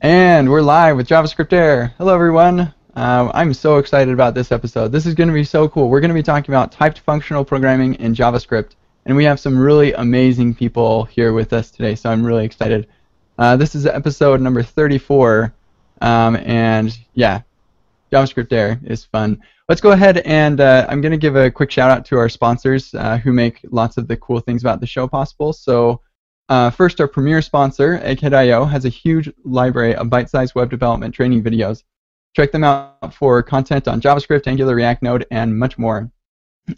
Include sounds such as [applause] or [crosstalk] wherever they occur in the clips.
And we're live with JavaScript Air. Hello, everyone. Uh, I'm so excited about this episode. This is going to be so cool. We're going to be talking about typed functional programming in JavaScript, and we have some really amazing people here with us today, so I'm really excited. Uh, this is episode number 34, um, and yeah, JavaScript Air is fun. Let's go ahead and uh, I'm going to give a quick shout out to our sponsors uh, who make lots of the cool things about the show possible. So, uh, first, our premier sponsor, Egghead.io, has a huge library of bite sized web development training videos. Check them out for content on JavaScript, Angular, React, Node, and much more.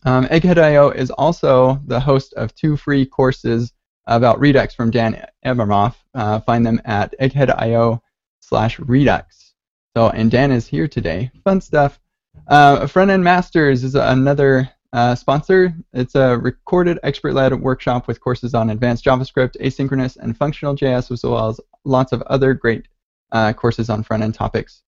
Um, Egghead.io is also the host of two free courses about Redux from Dan Abramov. Uh, find them at egghead.io slash Redux. So, and Dan is here today. Fun stuff. Uh, Front End Masters is another uh, sponsor. It's a recorded, expert-led workshop with courses on advanced JavaScript, asynchronous, and functional JS, as well as lots of other great uh, courses on front-end topics.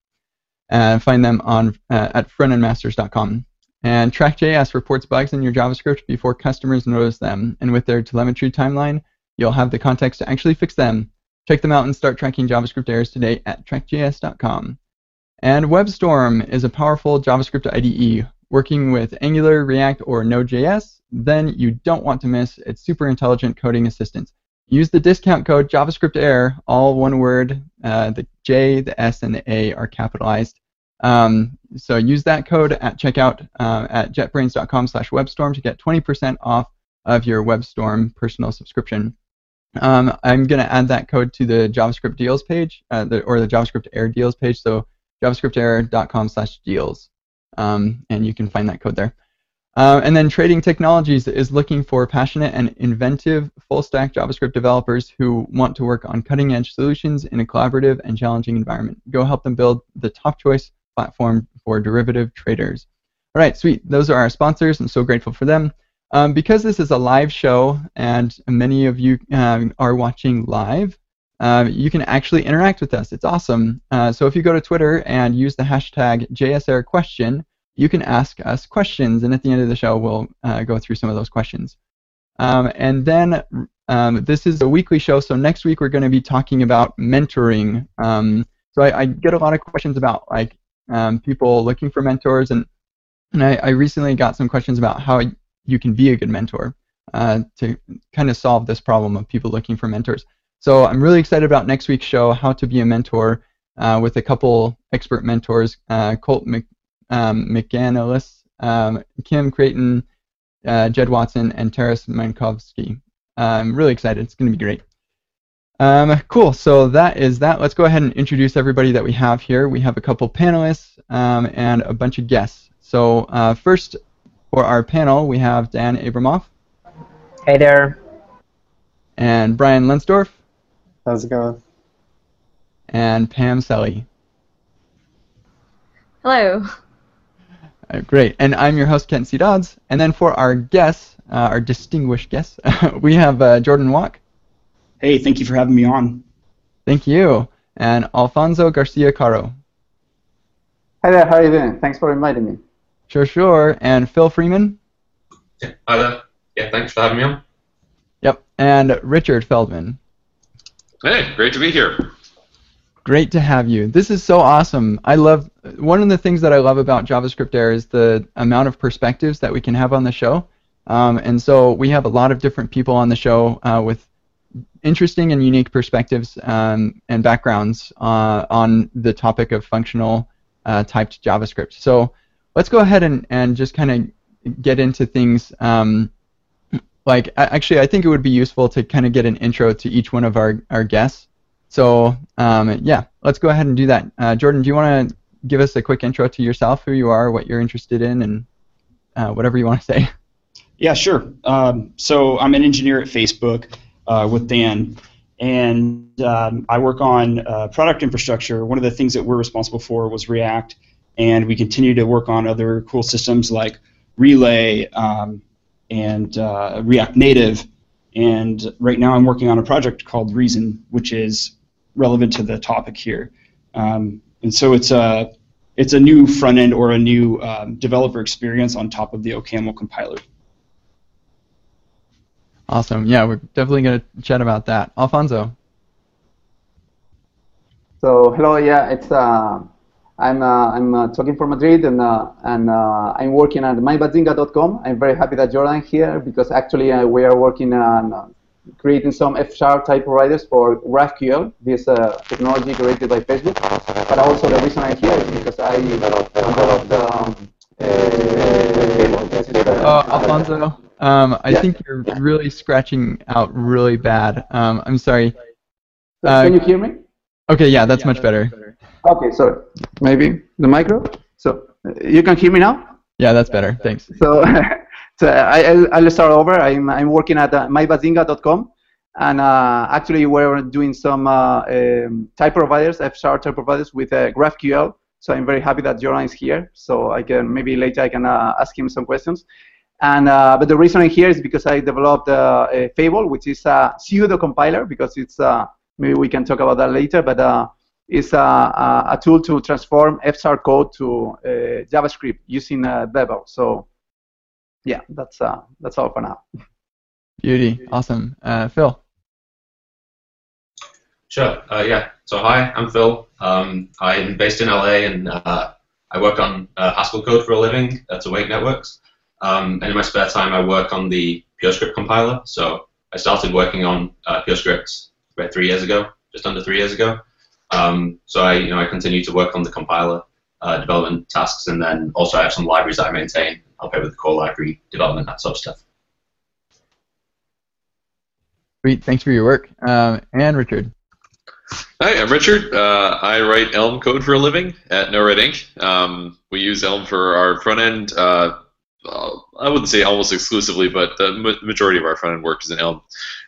And find them on uh, at frontendmasters.com. And TrackJS reports bugs in your JavaScript before customers notice them, and with their telemetry timeline, you'll have the context to actually fix them. Check them out and start tracking JavaScript errors today at trackjs.com. And WebStorm is a powerful JavaScript IDE working with Angular, React, or Node.js. Then you don't want to miss its super intelligent coding assistance. Use the discount code JavaScriptAir, all one word. Uh, the J, the S, and the A are capitalized. Um, so use that code at checkout uh, at jetbrains.com/webstorm to get 20% off of your WebStorm personal subscription. Um, I'm going to add that code to the JavaScript deals page, uh, the, or the JavaScript Air deals page. So javascriptair.com slash deals. Um, and you can find that code there. Uh, and then Trading Technologies is looking for passionate and inventive full-stack JavaScript developers who want to work on cutting-edge solutions in a collaborative and challenging environment. Go help them build the top choice platform for derivative traders. All right, sweet. Those are our sponsors. I'm so grateful for them. Um, because this is a live show and many of you um, are watching live, uh, you can actually interact with us. It's awesome. Uh, so if you go to Twitter and use the hashtag JSAirQuestion, you can ask us questions, and at the end of the show, we'll uh, go through some of those questions. Um, and then um, this is a weekly show, so next week we're going to be talking about mentoring. Um, so I, I, get a lot of questions about like um, people looking for mentors, and and I, I, recently got some questions about how you can be a good mentor uh, to kind of solve this problem of people looking for mentors. So I'm really excited about next week's show, How to Be a Mentor, uh, with a couple expert mentors, uh, Colt Mc, um, um, Kim Crayton, uh, Jed Watson, and Taras Mankovsky. I'm really excited. It's going to be great. Um, cool. So that is that. Let's go ahead and introduce everybody that we have here. We have a couple panelists um, and a bunch of guests. So uh, first, for our panel, we have Dan Abramov. Hey there. And Brian Lonsdorf. How's it going? And Pam Selle. Hello. Uh, great. And I'm your host, Kent C. Dodds. And then for our guests, uh, our distinguished guests, [laughs] we have uh, Jordan Walke. Hey, thank you for having me on. Thank you. And Alfonso Garcia Caro. Hi there, how are you doing? Thanks for inviting me. Sure, sure. And Phil Freeman. Yeah, hi there. Yeah, thanks for having me on. Yep. And Richard Feldman. Hey, great to be here. Great to have you. This is so awesome. I love one of the things that I love about JavaScript Air is the amount of perspectives that we can have on the show. Um, and so we have a lot of different people on the show uh, with interesting and unique perspectives um, and backgrounds uh, on the topic of functional uh, typed JavaScript. So let's go ahead and, and just kind of get into things. Um, like actually I think it would be useful to kind of get an intro to each one of our, our guests. So um, yeah, let's go ahead and do that. Uh, Jordan, do you want to give us a quick intro to yourself, who you are, what you're interested in, and uh, whatever you want to say? Yeah, sure. Um, so I'm an engineer at Facebook uh, with Dan, and um, I work on uh, product infrastructure. One of the things that we're responsible for was React, and we continue to work on other cool systems like Relay. Um, and uh, React Native. And right now I'm working on a project called Reason, which is relevant to the topic here. Um, and so it's a it's a new front end or a new um, developer experience on top of the OCaml compiler. Awesome. Yeah, we're definitely going to chat about that. Alfonso. So hello, yeah, it's uh, I'm uh, I'm uh, talking from Madrid and uh, and uh, I'm working at mybazinga.com. I'm very happy that Jordan here because actually uh, we are working on uh, creating some F-sharp type providers for GraphQL, this uh, technology created by Facebook. But also the reason I'm here is because I developed the um, Oh, Alfonso, um, I Yeah. think you're really scratching out really bad. Um, I'm sorry. Uh, can you hear me? Okay, yeah, that's much better. Okay, sorry. Maybe the micro. So you can hear me now. Yeah, that's better. Thanks. So, [laughs] so I, I'll, I'll start over. I'm, I'm working at uh, mybazinga.com, and uh, actually we're doing some uh, um, type providers, F-sharp type providers with uh, GraphQL. So I'm very happy that Joran is here. So I can maybe later I can uh, ask him some questions. And uh, but the reason I'm here is because I developed uh, a Fable, which is a pseudo compiler because it's uh, maybe we can talk about that later, but. Uh, is a, a, a tool to transform F-sharp code to uh, JavaScript using uh, Babel. So yeah, that's uh, that's all for now. Beauty. Awesome. Uh, Phil. Sure. Uh, yeah. So hi, I'm Phil. Um, I'm based in LA and uh, I work on uh, Haskell code for a living at Awake Networks. Um, and in my spare time, I work on the PureScript compiler. So I started working on uh, PureScript about three years ago, just under three years ago. Um, so I, you know, I continue to work on the compiler uh, development tasks, and then also I have some libraries that I maintain. Help out with the core library development, that sort of stuff. Sweet. Thanks for your work. Um, and Richard. Hi, I'm Richard. Uh, I write Elm code for a living at NoRedInk. Um, we use Elm for our front end. Uh, uh, I wouldn't say almost exclusively, but the majority of our front end work is in Elm.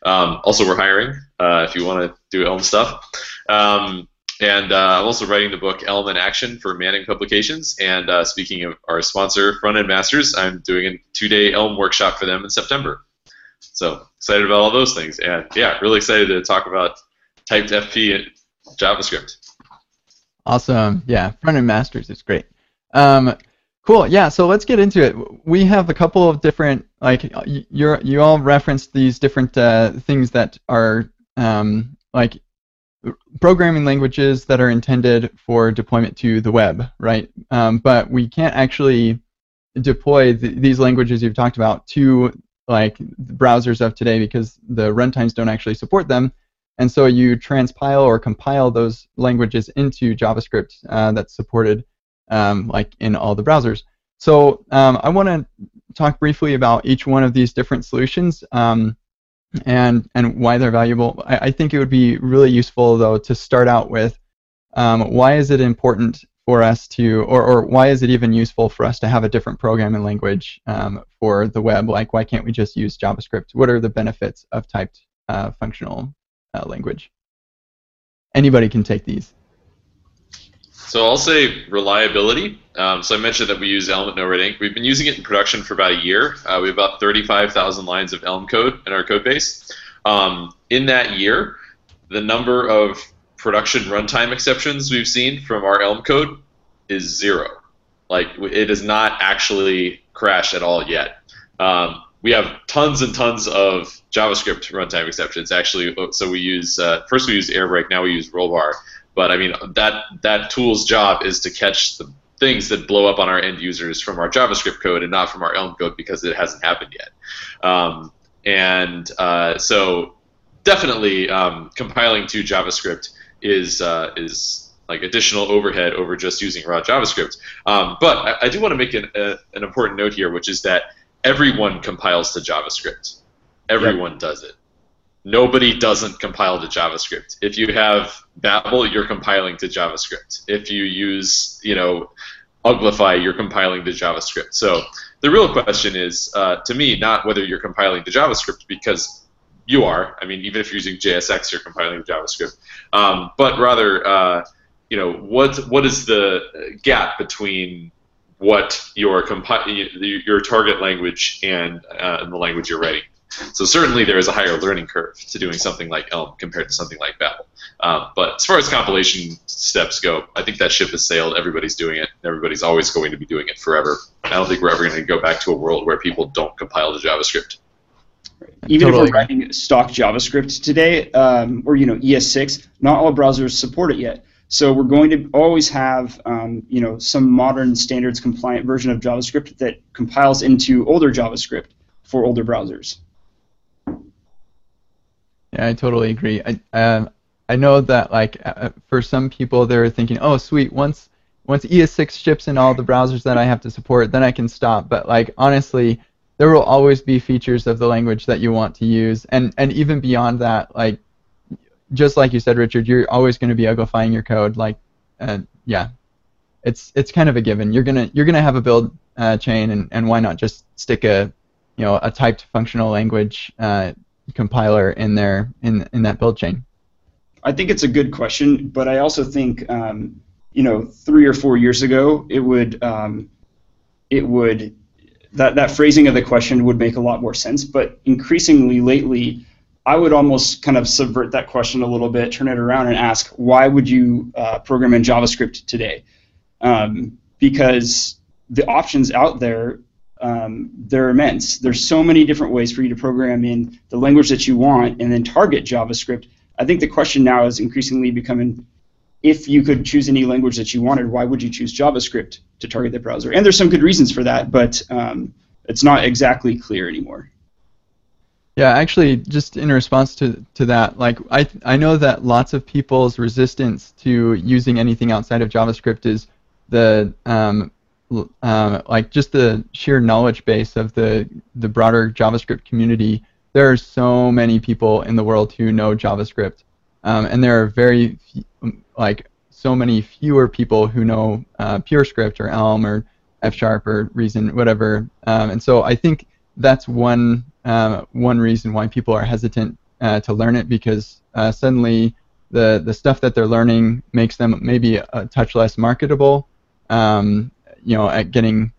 Um, also, we're hiring uh, if you want to do Elm stuff. Um, and uh, I'm also writing the book Elm in Action for Manning Publications. And uh, speaking of our sponsor, Front End Masters, I'm doing a two-day Elm workshop for them in September. So excited about all those things, and yeah, really excited to talk about typed FP and JavaScript. Awesome. Yeah, front end masters is great. Um, cool. Yeah. So let's get into it. We have a couple of different like you're you all referenced these different uh, things that are um, like programming languages that are intended for deployment to the web, right? Um, but we can't actually deploy th- these languages you've talked about to like browsers of today because the runtimes don't actually support them. And so you transpile or compile those languages into JavaScript uh, that's supported um, like in all the browsers. So um, I want to talk briefly about each one of these different solutions um, and and why they're valuable. I, I, think it would be really useful though to start out with um, why is it important for us to, or, or why is it even useful for us to have a different programming language um, for the web? Like why can't we just use JavaScript? What are the benefits of typed uh, functional uh, language? Anybody can take these. So I'll say reliability. Um, so I mentioned that we use Elm at NoRedInk. We've been using it in production for about a year. Uh, we have about 35,000 lines of Elm code in our code base. Um, in that year, the number of production runtime exceptions we've seen from our Elm code is zero. Like it has not actually crashed at all yet. Um, we have tons and tons of JavaScript runtime exceptions. Actually, so we use uh, first we use Airbrake, now we use Rollbar. But I mean that that tool's job is to catch the things that blow up on our end users from our JavaScript code and not from our Elm code because it hasn't happened yet. Um, and uh, so definitely um, compiling to JavaScript is uh, is like additional overhead over just using raw JavaScript. Um, but I, I, do want to make an, a, an important note here, which is that everyone compiles to JavaScript. Everyone yep. does it. Nobody doesn't compile to JavaScript. If you have Babel, you're compiling to JavaScript. If you use, you know, Uglify, you're compiling to JavaScript. So the real question is, uh, to me, not whether you're compiling to JavaScript because you are. I mean, even if you're using JSX, you're compiling to JavaScript. Um, but rather, uh, you know, what what is the gap between what your compi- your target language and, uh, and the language you're writing? So certainly there is a higher learning curve to doing something like Elm compared to something like Babel. Um, but as far as compilation steps go, I think that ship has sailed. Everybody's doing it. Everybody's always going to be doing it forever. I don't think we're ever going to go back to a world where people don't compile to JavaScript. Even totally. if we're writing stock JavaScript today, um, or you know ES6, not all browsers support it yet. So we're going to always have, um, you know, some modern standards compliant version of JavaScript that compiles into older JavaScript for older browsers. Yeah, I totally agree. I um, I know that like uh, for some people they're thinking, oh sweet, once once ES6 ships in all the browsers that I have to support, then I can stop. But like honestly, there will always be features of the language that you want to use, and and even beyond that, like just like you said, Richard, you're always going to be uglifying your code. Like, uh, yeah, it's it's kind of a given. You're gonna you're gonna have a build uh, chain, and, and why not just stick a you know a typed functional language uh, compiler in there in in that build chain? I think it's a good question, but I also think um, you know three or four years ago it would um, it would that that phrasing of the question would make a lot more sense. But increasingly lately, I would almost kind of subvert that question a little bit, turn it around, and ask why would you uh, program in JavaScript today? Um, because the options out there um, they're immense. There's so many different ways for you to program in the language that you want and then target JavaScript. I think the question now is increasingly becoming if you could choose any language that you wanted, why would you choose JavaScript to target the browser? And there's some good reasons for that, but um, it's not exactly clear anymore. Yeah, actually, just in response to, to that, like I I know that lots of people's resistance to using anything outside of JavaScript is the um, um, like just the sheer knowledge base of the the broader JavaScript community, there are so many people in the world who know JavaScript, um, and there are very few, like so many fewer people who know uh, PureScript or Elm or F Sharp or Reason, whatever. Um, and so I think that's one uh, one reason why people are hesitant uh, to learn it because uh, suddenly the the stuff that they're learning makes them maybe a touch less marketable. Um, you know, at getting,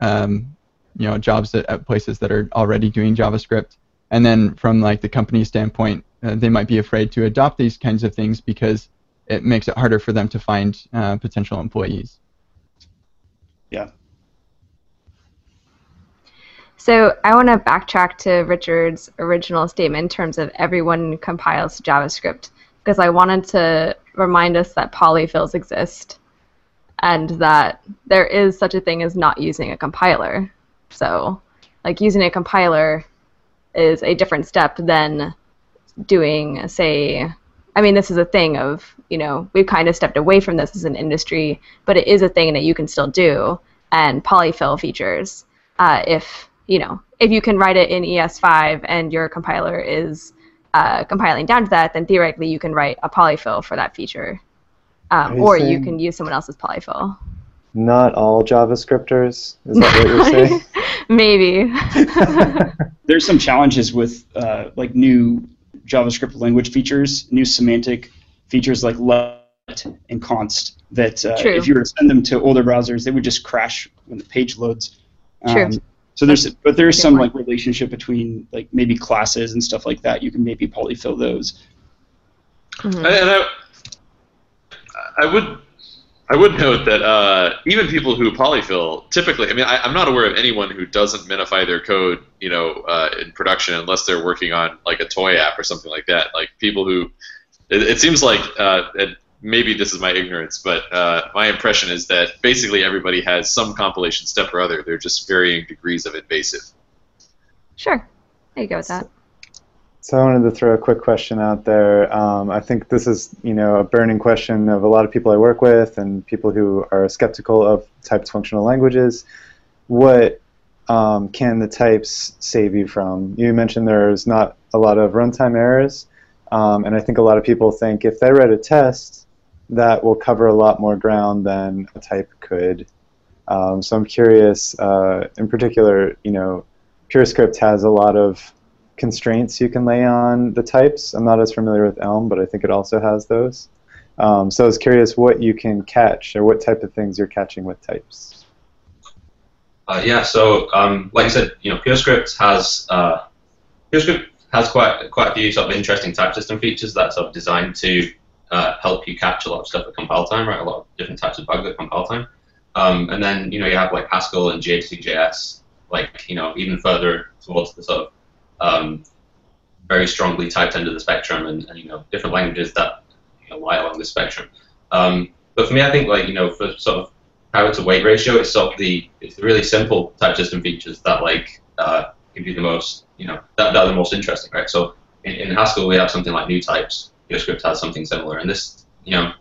um, you know, jobs at, at, places that are already doing JavaScript. And then from like the company standpoint, uh, they might be afraid to adopt these kinds of things because it makes it harder for them to find uh, potential employees. Yeah. So I want to backtrack to Richard's original statement in terms of everyone compiles JavaScript because I wanted to remind us that polyfills exist and that there is such a thing as not using a compiler. So, like using a compiler is a different step than doing, say, I mean, this is a thing of, you know, we've kind of stepped away from this as an industry, but it is a thing that you can still do. And polyfill features, uh, if, you know, if you can write it in ES5 and your compiler is uh, compiling down to that, then theoretically you can write a polyfill for that feature. Um, or you can use someone else's polyfill. Not all JavaScripters. Is that what you're saying? [laughs] Maybe. [laughs] There's some challenges with uh, like new JavaScript language features, new semantic features like let and const that uh, if you were to send them to older browsers, they would just crash when the page loads. Um, True. So there's, but there's some like relationship between like maybe classes and stuff like that. You can maybe polyfill those. Mm-hmm. And I, I would I would note that uh, even people who polyfill typically, I mean, I, am not aware of anyone who doesn't minify their code, you know, uh, in production unless they're working on like a toy app or something like that. Like people who, it, it seems like, uh, maybe this is my ignorance, but uh, my impression is that basically everybody has some compilation step or other. They're just varying degrees of invasive. Sure, there you go with that. So I wanted to throw a quick question out there. Um, I think this is, you know, a burning question of a lot of people I work with and people who are skeptical of typed functional languages. What um, can the types save you from? You mentioned there's not a lot of runtime errors, um, and I think a lot of people think if they write a test, that will cover a lot more ground than a type could. Um, so I'm curious, uh, in particular, you know, PureScript has a lot of constraints you can lay on the types. I'm not as familiar with Elm, but I think it also has those. Um, so I was curious what you can catch or what type of things you're catching with types. Uh, yeah, so um, like I said, you know, PureScript has uh, PureScript has quite quite a few sort of interesting type system features that sort of designed to uh, help you catch a lot of stuff at compile time, right? A lot of different types of bugs at compile time. Um, and then you know you have like Haskell and GHCJS, like you know even further towards the sort of um, very strongly typed end of the spectrum, and, and, you know different languages that you know, lie along the spectrum. Um, but for me, I think like you know, for sort of power to weight ratio, it's sort of the it's the really simple type system features that like uh, give you the most you know that, that are the most interesting, right? So in, in Haskell we have something like new types. PureScript has something similar, and this you know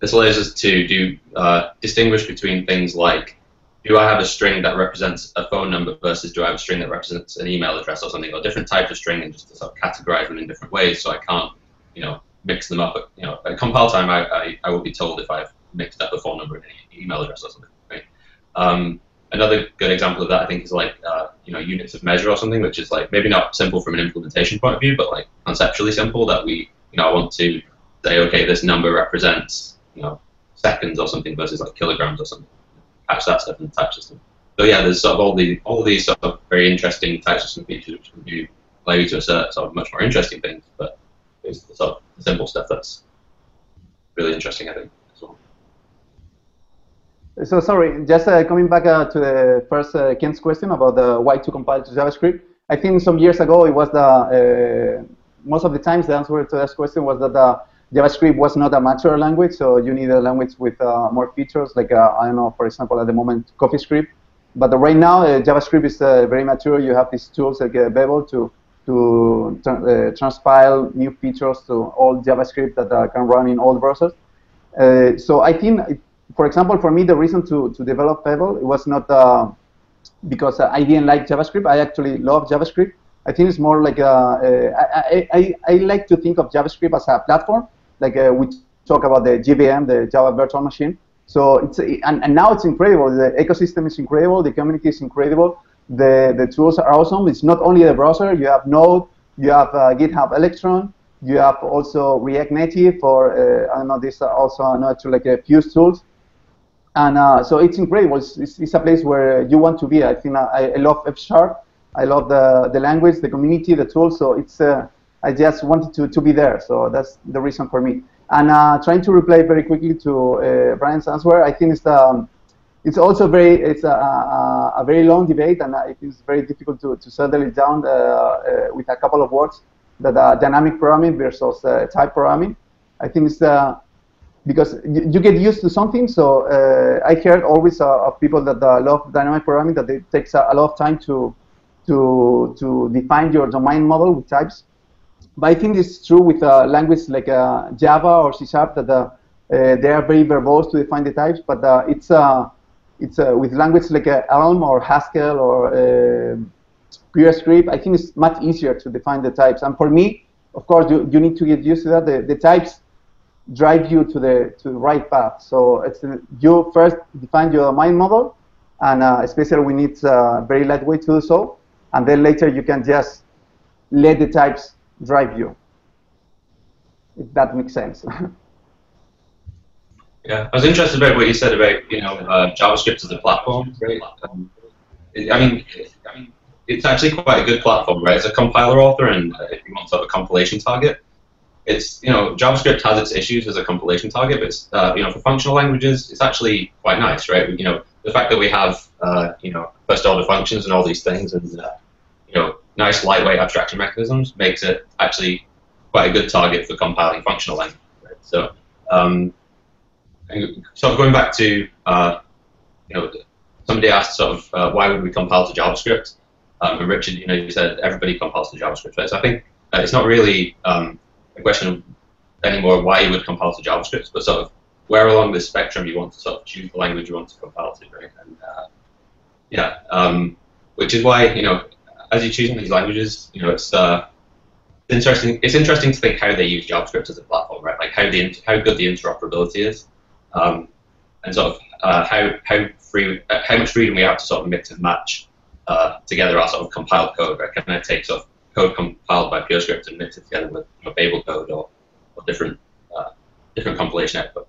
this allows us to do uh, distinguish between things like do I have a string that represents a phone number versus do I have a string that represents an email address or something, or different types of string, and just to sort of categorize them in different ways, so I can't, you know, mix them up. You know, at compile time, I, I, I will be told if I've mixed up a phone number and an email address or something. Right? Um, another good example of that, I think, is like uh, you know units of measure or something, which is like maybe not simple from an implementation point of view, but like conceptually simple. That we, you know, I want to say, okay, this number represents you know seconds or something versus like kilograms or something. Catch that stuff in the type system. So yeah, there's sort of all the all these sort of very interesting type system features which can do allow you to assert sort of much more interesting things, but it's the sort of simple stuff that's really interesting, I think. Well. So sorry, just uh, coming back uh, to the first uh, Ken's question about the why to compile to JavaScript. I think some years ago it was the uh, most of the times the answer to that question was that the JavaScript was not a mature language, so you need a language with uh, more features, like uh, I don't know, for example, at the moment CoffeeScript. But right now JavaScript is very mature. You have these tools like Babel to to tra transpile new features to all JavaScript that can run in all browsers. so I think for example, for me, the reason to, to develop Fable it was not uh, because uh, I didn't like JavaScript. I actually love JavaScript. I think it's more like a, uh, I, I, I like to think of JavaScript as a platform. Like uh, we talk about the JVM, the Java Virtual Machine. So it's and, and now it's incredible. The ecosystem is incredible. The community is incredible. The the tools are awesome. It's not only the browser. You have Node. You have uh, GitHub Electron. You have also React Native, or uh, I don't know. This also another tool like a Fuse tools. And uh, so it's incredible. It's, it's, it's, a place where you want to be. I think I, I love F Sharp. I love the, the language, the community, the tools. So it's uh, I just wanted to, to be there. So that's the reason for me. And uh, trying to reply very quickly to uh, Brian's answer, I think it's the um, it's also very it's a, a, a, very long debate, and it is very difficult to, to settle it down uh, uh, with a couple of words. That dynamic programming versus type programming. I think it's the because you, you, get used to something. So uh, I heard always uh, of people that uh, love dynamic programming that it takes a, a, lot of time to to to define your domain model with types. But I think it's true with a language like uh, Java or C Sharp that uh, they are very verbose to define the types. But uh, it's it's with language like Elm or Haskell or PureScript, I think it's much easier to define the types. And for me, of course, you, you need to get used to that. The, the types drive you to the to the right path. So it's you first define your mind model, and uh, especially we need uh, very lightweight to do so, and then later you can just let the types drive you. If that makes sense. [laughs] yeah, I was interested about what you said about you know uh, JavaScript as a platform, right? Um, I mean. I mean, it's actually quite a good platform, right? It's a compiler author, and uh, if you want to have a compilation target, it's you know JavaScript has its issues as a compilation target, but it's, uh, you know for functional languages it's actually quite nice, right? You know the fact that we have uh, you know first order functions and all these things and uh, you know nice lightweight abstraction mechanisms makes it actually quite a good target for compiling functional language. So um, so going back to uh, you know somebody asked sort of uh, why would we compile to JavaScript? Um, and Richard, you know, you said everybody compiles to JavaScript, right? So I think uh, it's not really um, a question of anymore why you would compile to JavaScript, but sort of where along the spectrum you want to sort of choose the language you want to compile to, right? And uh, yeah, um, which is why you know as you're choosing these languages, you know it's uh, interesting. It's interesting to think how they use JavaScript as a platform, right? Like how the how good the interoperability is, um, and sort of uh, how how free uh, how much freedom we have to sort of mix and match uh, together our sort of compiled code. Right? Can I take sort of code compiled by PureScript and mix it together with you know, Babel code or, or different uh, different compilation output.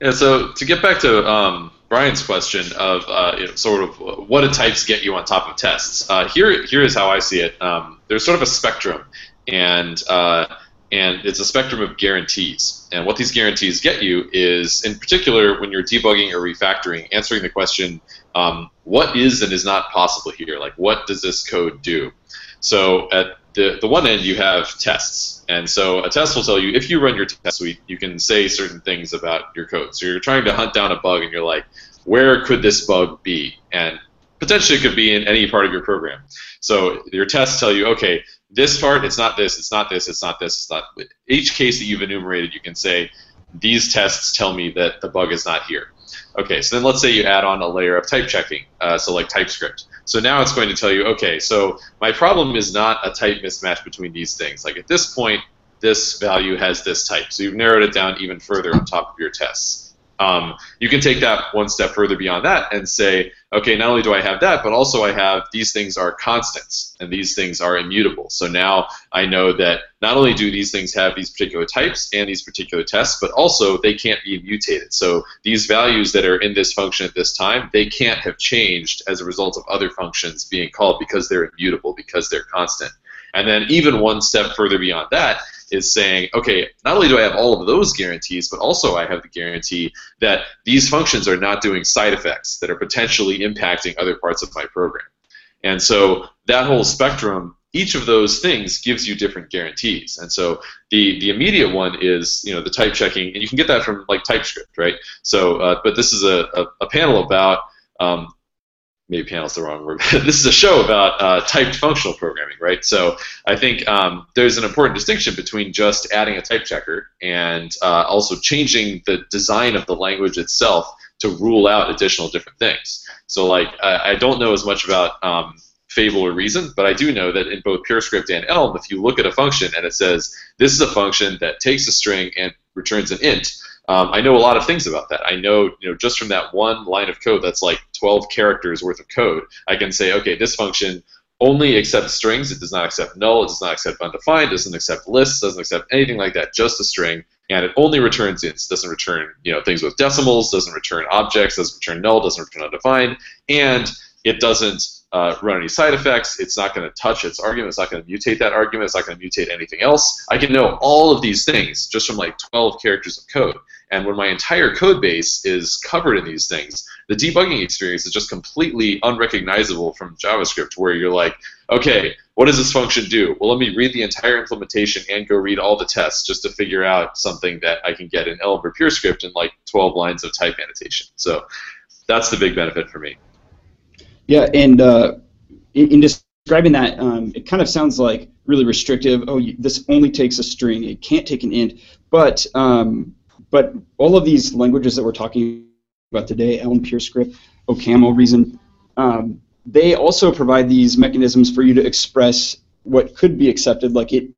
Yeah. So to get back to um, Brian's question of uh, you know, sort of what do types get you on top of tests? Uh, here, here is how I see it. Um, there's sort of a spectrum, and uh, and it's a spectrum of guarantees. And what these guarantees get you is, in particular, when you're debugging or refactoring, answering the question, um, what is and is not possible here? Like, what does this code do? So at the, the one end you have tests. And so a test will tell you if you run your test suite, you can say certain things about your code. So you're trying to hunt down a bug and you're like, where could this bug be? And potentially it could be in any part of your program. So your tests tell you, okay, this part, it's not this, it's not this, it's not this, it's not. Each case that you've enumerated, you can say, these tests tell me that the bug is not here. Okay, so then let's say you add on a layer of type checking, uh, so like TypeScript. So now it's going to tell you, okay, so my problem is not a type mismatch between these things. Like at this point, this value has this type. So you've narrowed it down even further on top of your tests. Um, you can take that one step further beyond that and say, okay, not only do I have that, but also I have these things are constants and these things are immutable. So now I know that not only do these things have these particular types and these particular tests, but also they can't be mutated. So these values that are in this function at this time, they can't have changed as a result of other functions being called because they're immutable, because they're constant. And then even one step further beyond that is saying, okay, not only do I have all of those guarantees, but also I have the guarantee that these functions are not doing side effects that are potentially impacting other parts of my program. And so that whole spectrum, each of those things gives you different guarantees. And so the, the immediate one is, you know, the type checking, and you can get that from like TypeScript, right? So, uh, but this is a, a, a panel about um, maybe panel's the wrong word. [laughs] this is a show about uh, typed functional programming, right? So I think um, there's an important distinction between just adding a type checker and uh, also changing the design of the language itself to rule out additional different things. So like I, I don't know as much about um, Fable or Reason, but I do know that in both PureScript and Elm, if you look at a function and it says this is a function that takes a string and returns an int, um, I know a lot of things about that. I know, you know, just from that one line of code that's like 12 characters worth of code, I can say, okay, this function only accepts strings. It does not accept null. It does not accept undefined. Doesn't accept lists. Doesn't accept anything like that. Just a string, and it only returns ints. Doesn't return, you know, things with decimals. Doesn't return objects. Doesn't return null. Doesn't return undefined, and it doesn't uh, run any side effects. It's not going to touch its argument. It's not going to mutate that argument. It's not going to mutate anything else. I can know all of these things just from like 12 characters of code. And when my entire code base is covered in these things, the debugging experience is just completely unrecognizable from JavaScript, where you're like, okay, what does this function do? Well, let me read the entire implementation and go read all the tests just to figure out something that I can get in Elm or PureScript in like 12 lines of type annotation. So that's the big benefit for me. Yeah, and uh, in, in, describing that, um, it kind of sounds like really restrictive. Oh, you, this only takes a string; it can't take an int. But um, but all of these languages that we're talking about today, Elm, PureScript, OCaml, Reason, um, they also provide these mechanisms for you to express what could be accepted, like it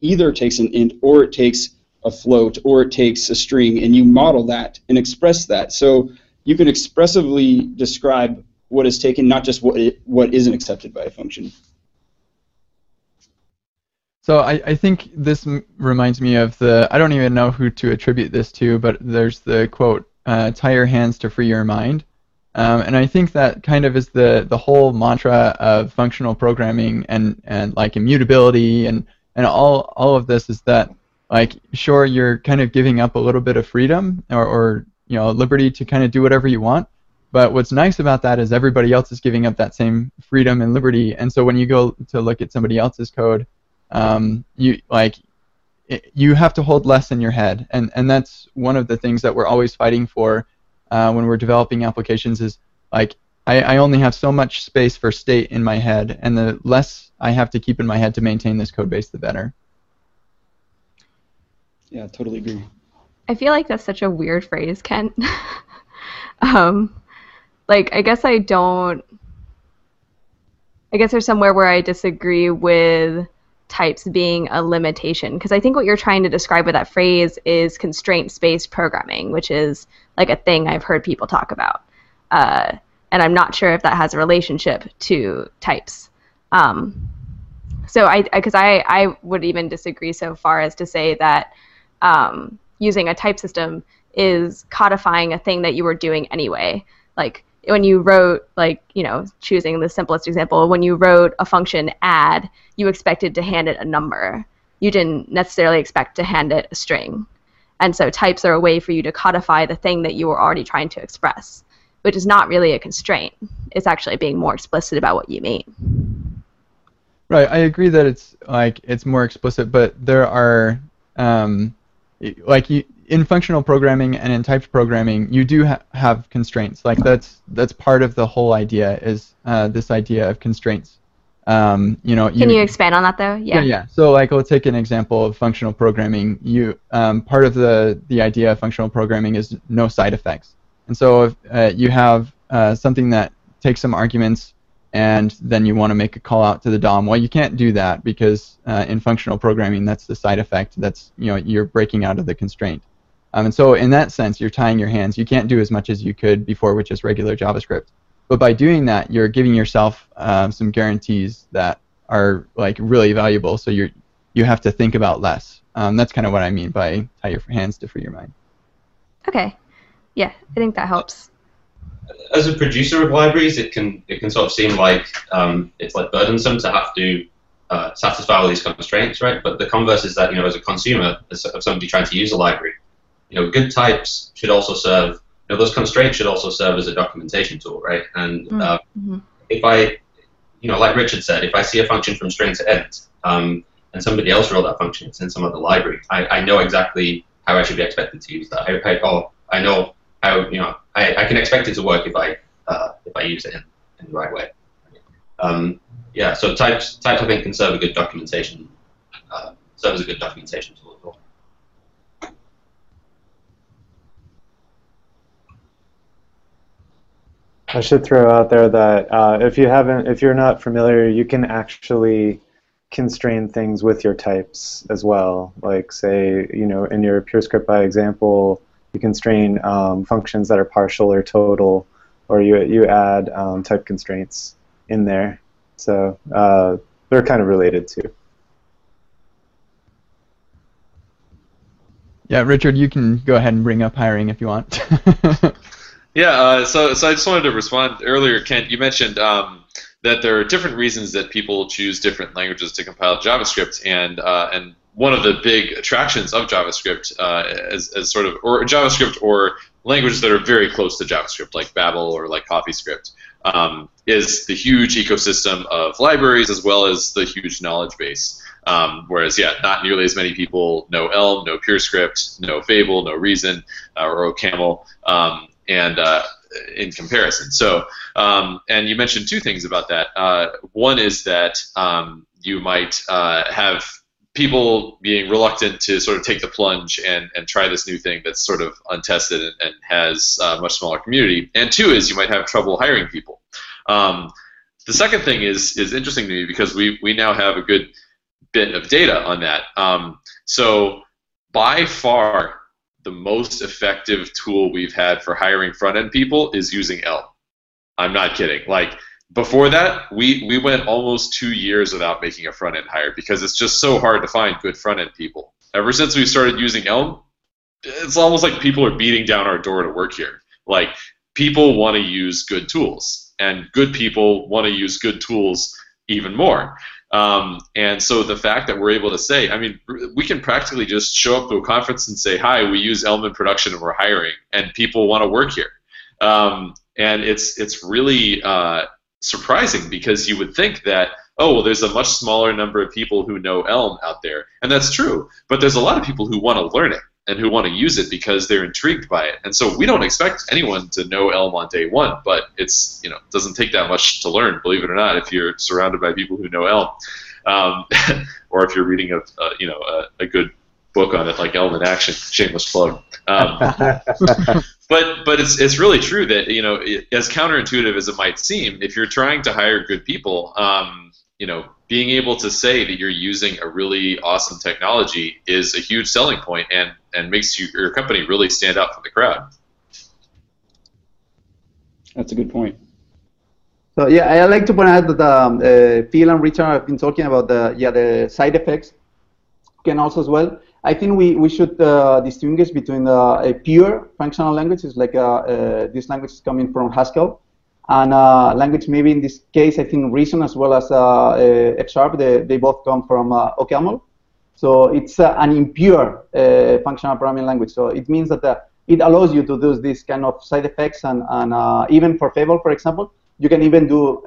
either takes an int or it takes a float or it takes a string, and you model that and express that. So you can expressively describe what is taken, not just what it, what isn't accepted by a function. So I, I think this m- reminds me of the I don't even know who to attribute this to, but there's the quote uh, "tie your hands to free your mind," um, and I think that kind of is the the whole mantra of functional programming and and like immutability and and all all of this is that like sure you're kind of giving up a little bit of freedom or, or you know liberty to kind of do whatever you want, but what's nice about that is everybody else is giving up that same freedom and liberty. And so when you go to look at somebody else's code, um, you like it, you have to hold less in your head, and and that's one of the things that we're always fighting for uh, when we're developing applications. Is like I, I only have so much space for state in my head, and the less I have to keep in my head to maintain this code base, the better. Yeah, totally agree. I feel like that's such a weird phrase, Kent. [laughs] um, like I guess I don't I guess there's somewhere where I disagree with types being a limitation because I think what you're trying to describe with that phrase is constraint based programming, which is like a thing I've heard people talk about. Uh, and I'm not sure if that has a relationship to types. Um, so I, because I, I, I, would even disagree so far as to say that um, using a type system is codifying a thing that you were doing anyway. Like when you wrote like you know choosing the simplest example when you wrote a function add you expected to hand it a number. You didn't necessarily expect to hand it a string. And so types are a way for you to codify the thing that you were already trying to express which is not really a constraint. It's actually being more explicit about what you mean. Right, I agree that it's like it's more explicit, but there are um, like you, in functional programming and in typed programming, you do ha- have constraints. Like that's that's part of the whole idea is uh, this idea of constraints. Um, you know, Can you expand on that though? yeah, yeah. So like, let's take an example of functional programming. You um, part of the the idea of functional programming is no side effects, and so if uh, you have uh, something that takes some arguments and then you want to make a call out to the DOM. Well, you can't do that because uh, in functional programming, that's the side effect. That's you know you're breaking out of the constraint. Um, and so in that sense, you're tying your hands. You can't do as much as you could before with just regular JavaScript. But by doing that, you're giving yourself um, some guarantees that are like really valuable. So you're you have to think about less. Um, that's kind of what I mean by tie your hands to free your mind. Okay. Yeah, I think that helps. As a producer of libraries, it can it can sort of seem like um, it's like burdensome to have to uh, satisfy all these constraints, right? But the converse is that you know, as a consumer, as of somebody trying to use a library, you know, good types should also serve. You know, those constraints should also serve as a documentation tool, right? And uh, Mm-hmm. if I, you know, like Richard said, if I see a function from string to end, um, and somebody else wrote that function, it's in some other library, I, I know exactly how I should be expected to use that. I, I, oh, I know how, you know, I, I can expect it to work if I uh, if I use it in, in the right way. Um, yeah, so types types I think can serve a good documentation, uh, serve as a good documentation tool as well. I should throw out there that uh, if you haven't, if you're not familiar, you can actually constrain things with your types as well. Like say, you know, in your PureScript by example, you constrain um, functions that are partial or total, or you you add um, type constraints in there. So uh, they're kind of related too. Yeah, Richard, you can go ahead and bring up hiring if you want. [laughs] Yeah, uh, so so I just wanted to respond earlier, Kent. You mentioned um, that there are different reasons that people choose different languages to compile JavaScript, and uh, and one of the big attractions of JavaScript uh, as, as sort of or JavaScript or languages that are very close to JavaScript, like Babel or like CoffeeScript, um, is the huge ecosystem of libraries as well as the huge knowledge base. Um, whereas, yeah, not nearly as many people know Elm, know PureScript, know Fable, know Reason, uh, or OCaml. Um, and uh, in comparison. So, um, and you mentioned two things about that. Uh, one is that um, you might uh, have people being reluctant to sort of take the plunge and, and try this new thing that's sort of untested and, and has a much smaller community. And two is you might have trouble hiring people. Um, the second thing is is interesting to me because we, we now have a good bit of data on that. Um, so by far, the most effective tool we've had for hiring front end people is using Elm. I'm not kidding. Like before that, we we went almost two years without making a front end hire because it's just so hard to find good front end people. Ever since we started using Elm, it's almost like people are beating down our door to work here. Like people want to use good tools, and good people want to use good tools even more. Um, and so the fact that we're able to say, I mean, we can practically just show up to a conference and say, "Hi, we use Elm in production and we're hiring," and people want to work here. Um, and it's it's really uh, surprising because you would think that oh well, there's a much smaller number of people who know Elm out there, and that's true. But there's a lot of people who want to learn it and who want to use it because they're intrigued by it. And so we don't expect anyone to know Elm on day one, but it's you know doesn't take that much to learn, believe it or not, if you're surrounded by people who know Elm, um, [laughs] or if you're reading a, a you know a, a, good book on it like Elm in Action. Shameless plug. Um, [laughs] but but it's it's really true that you know it, as counterintuitive as it might seem, if you're trying to hire good people. Um, you know, being able to say that you're using a really awesome technology is a huge selling point and, and makes you, your company really stand out from the crowd. That's a good point. So yeah, I like to point out that um, uh, Phil and Richard have been talking about the yeah the side effects can also as well. I think we, we should uh, distinguish between uh, a pure functional languages like uh, uh, this language is coming from Haskell and uh, language maybe in this case I think Reason as well as uh, F Sharp they, they both come from uh, OCaml. So it's an impure functional programming language. So it means that it allows you to do this kind of side effects and, and even for Fable for example you can even do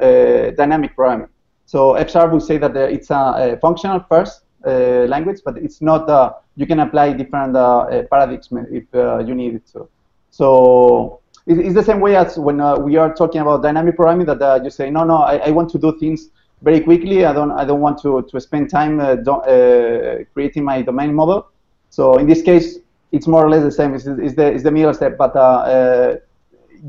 dynamic programming. So F Sharp would say that uh, it's a, functional first uh, language, but it's not. Uh, you can apply different uh, uh, paradigms if uh, you need it. So, so it's the same way as when uh, we are talking about dynamic programming. That uh, you say, no, no, I, I want to do things very quickly. I don't, I don't want to, to spend time uh, do, uh, creating my domain model. So in this case, it's more or less the same. It's, it's the, it's the middle step, but uh, uh,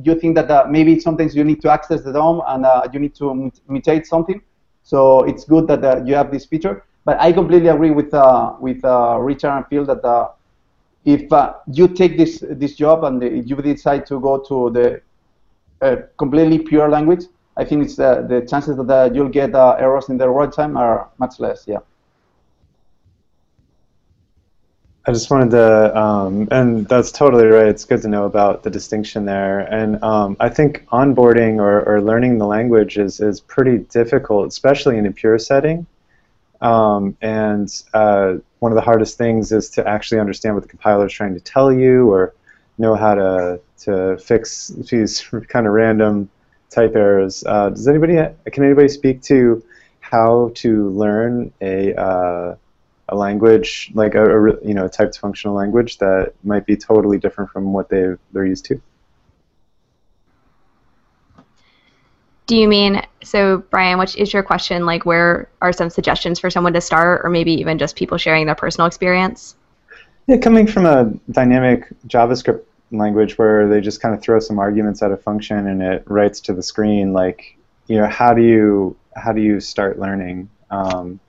you think that maybe sometimes you need to access the DOM and you need to mutate something. So it's good that you have this feature. But I completely agree with with Richard and Phil that if uh, you take this this job and you decide to go to the uh, completely pure language, I think it's uh, the chances that uh, you'll get uh, errors in the runtime are much less. Yeah. I just wanted to, um, and that's totally right. It's good to know about the distinction there. And um, I think onboarding or, or learning the language is, is pretty difficult, especially in a pure setting. Um, and uh, one of the hardest things is to actually understand what the compiler is trying to tell you or know how to, to fix these [laughs] kind of random type errors. Uh, does anybody, can anybody speak to how to learn a, uh, a language like a, a you know a typed functional language that might be totally different from what they they're used to. Do you mean so, Brian? Which is your question? Like, where are some suggestions for someone to start, or maybe even just people sharing their personal experience? Yeah, coming from a dynamic JavaScript language where they just kind of throw some arguments at a function and it writes to the screen, like you know how do you how do you start learning? Um,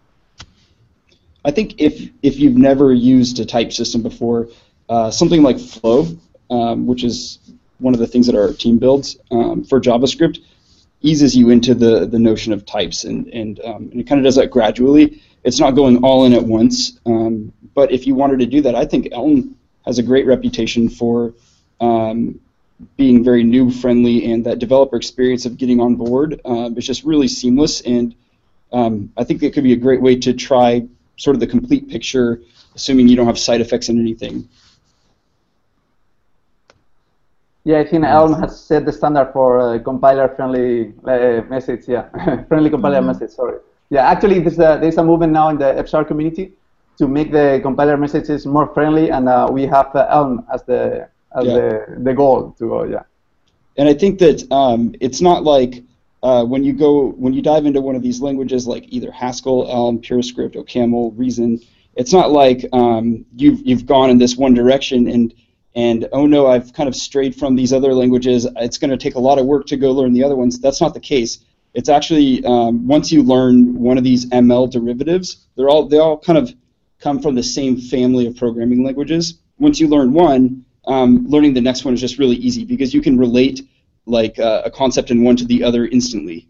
I think if if you've never used a type system before, uh, something like Flow, um, which is one of the things that our team builds um, for JavaScript, eases you into the, the notion of types, and and, um, and it kind of does that gradually. It's not going all in at once, um, but if you wanted to do that, I think Elm has a great reputation for um, being very noob friendly, and that developer experience of getting on board um, is just really seamless. And um, I think it could be a great way to try sort of the complete picture, assuming you don't have side effects and anything. Yeah, I think Elm has set the standard for uh, compiler-friendly uh, message. Yeah, [laughs] friendly compiler message. Sorry. Yeah, actually, there's a, there's a movement now in the F Sharp community to make the compiler messages more friendly, and uh, we have uh, Elm as the as Yeah. the, the goal to go. Yeah. And I think that um, it's not like uh, when you go when you dive into one of these languages like either Haskell, Elm, PureScript, OCaml, Reason. It's not like um, you've you've gone in this one direction and and oh no, I've kind of strayed from these other languages. It's going to take a lot of work to go learn the other ones. That's not the case. It's actually um, once you learn one of these ML derivatives, they're all they all kind of come from the same family of programming languages. Once you learn one, um, learning the next one is just really easy because you can relate like uh, a concept in one to the other instantly.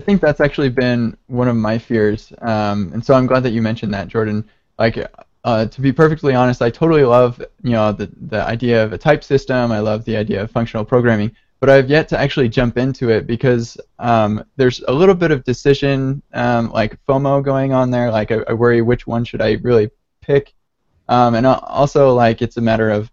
I think that's actually been one of my fears, um, and so I'm glad that you mentioned that, Jordan. Like, uh, to be perfectly honest, I totally love you know the the idea of a type system. I love the idea of functional programming, but I've yet to actually jump into it because um, there's a little bit of decision um, like FOMO going on there. Like, I, I worry which one should I really pick, um, and also like it's a matter of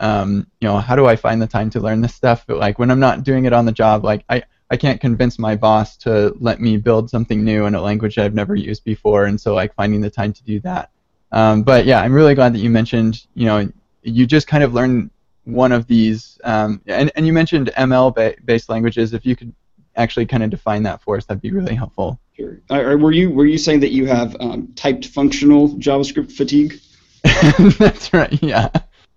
um, you know how do I find the time to learn this stuff? But like when I'm not doing it on the job, like I I can't convince my boss to let me build something new in a language I've never used before, and so like finding the time to do that. Um, but yeah, I'm really glad that you mentioned, you know, you just kind of learn one of these, um, and and you mentioned ML ba- based languages. If you could actually kind of define that for us, that'd be really helpful. Sure. Were you were you saying that you have um, typed functional JavaScript fatigue? [laughs] That's right. Yeah.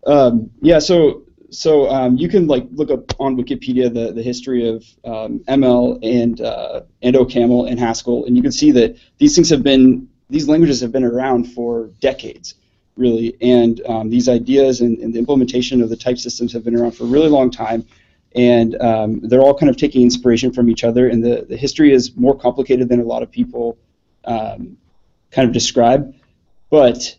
Um, yeah. So so um, you can like look up on Wikipedia the, the history of um, ML and uh, and OCaml and Haskell, and you can see that these things have been these languages have been around for decades, really, and um, these ideas and, and the implementation of the type systems have been around for a really long time. And um, they're all kind of taking inspiration from each other, and the, the history is more complicated than a lot of people um, kind of describe. But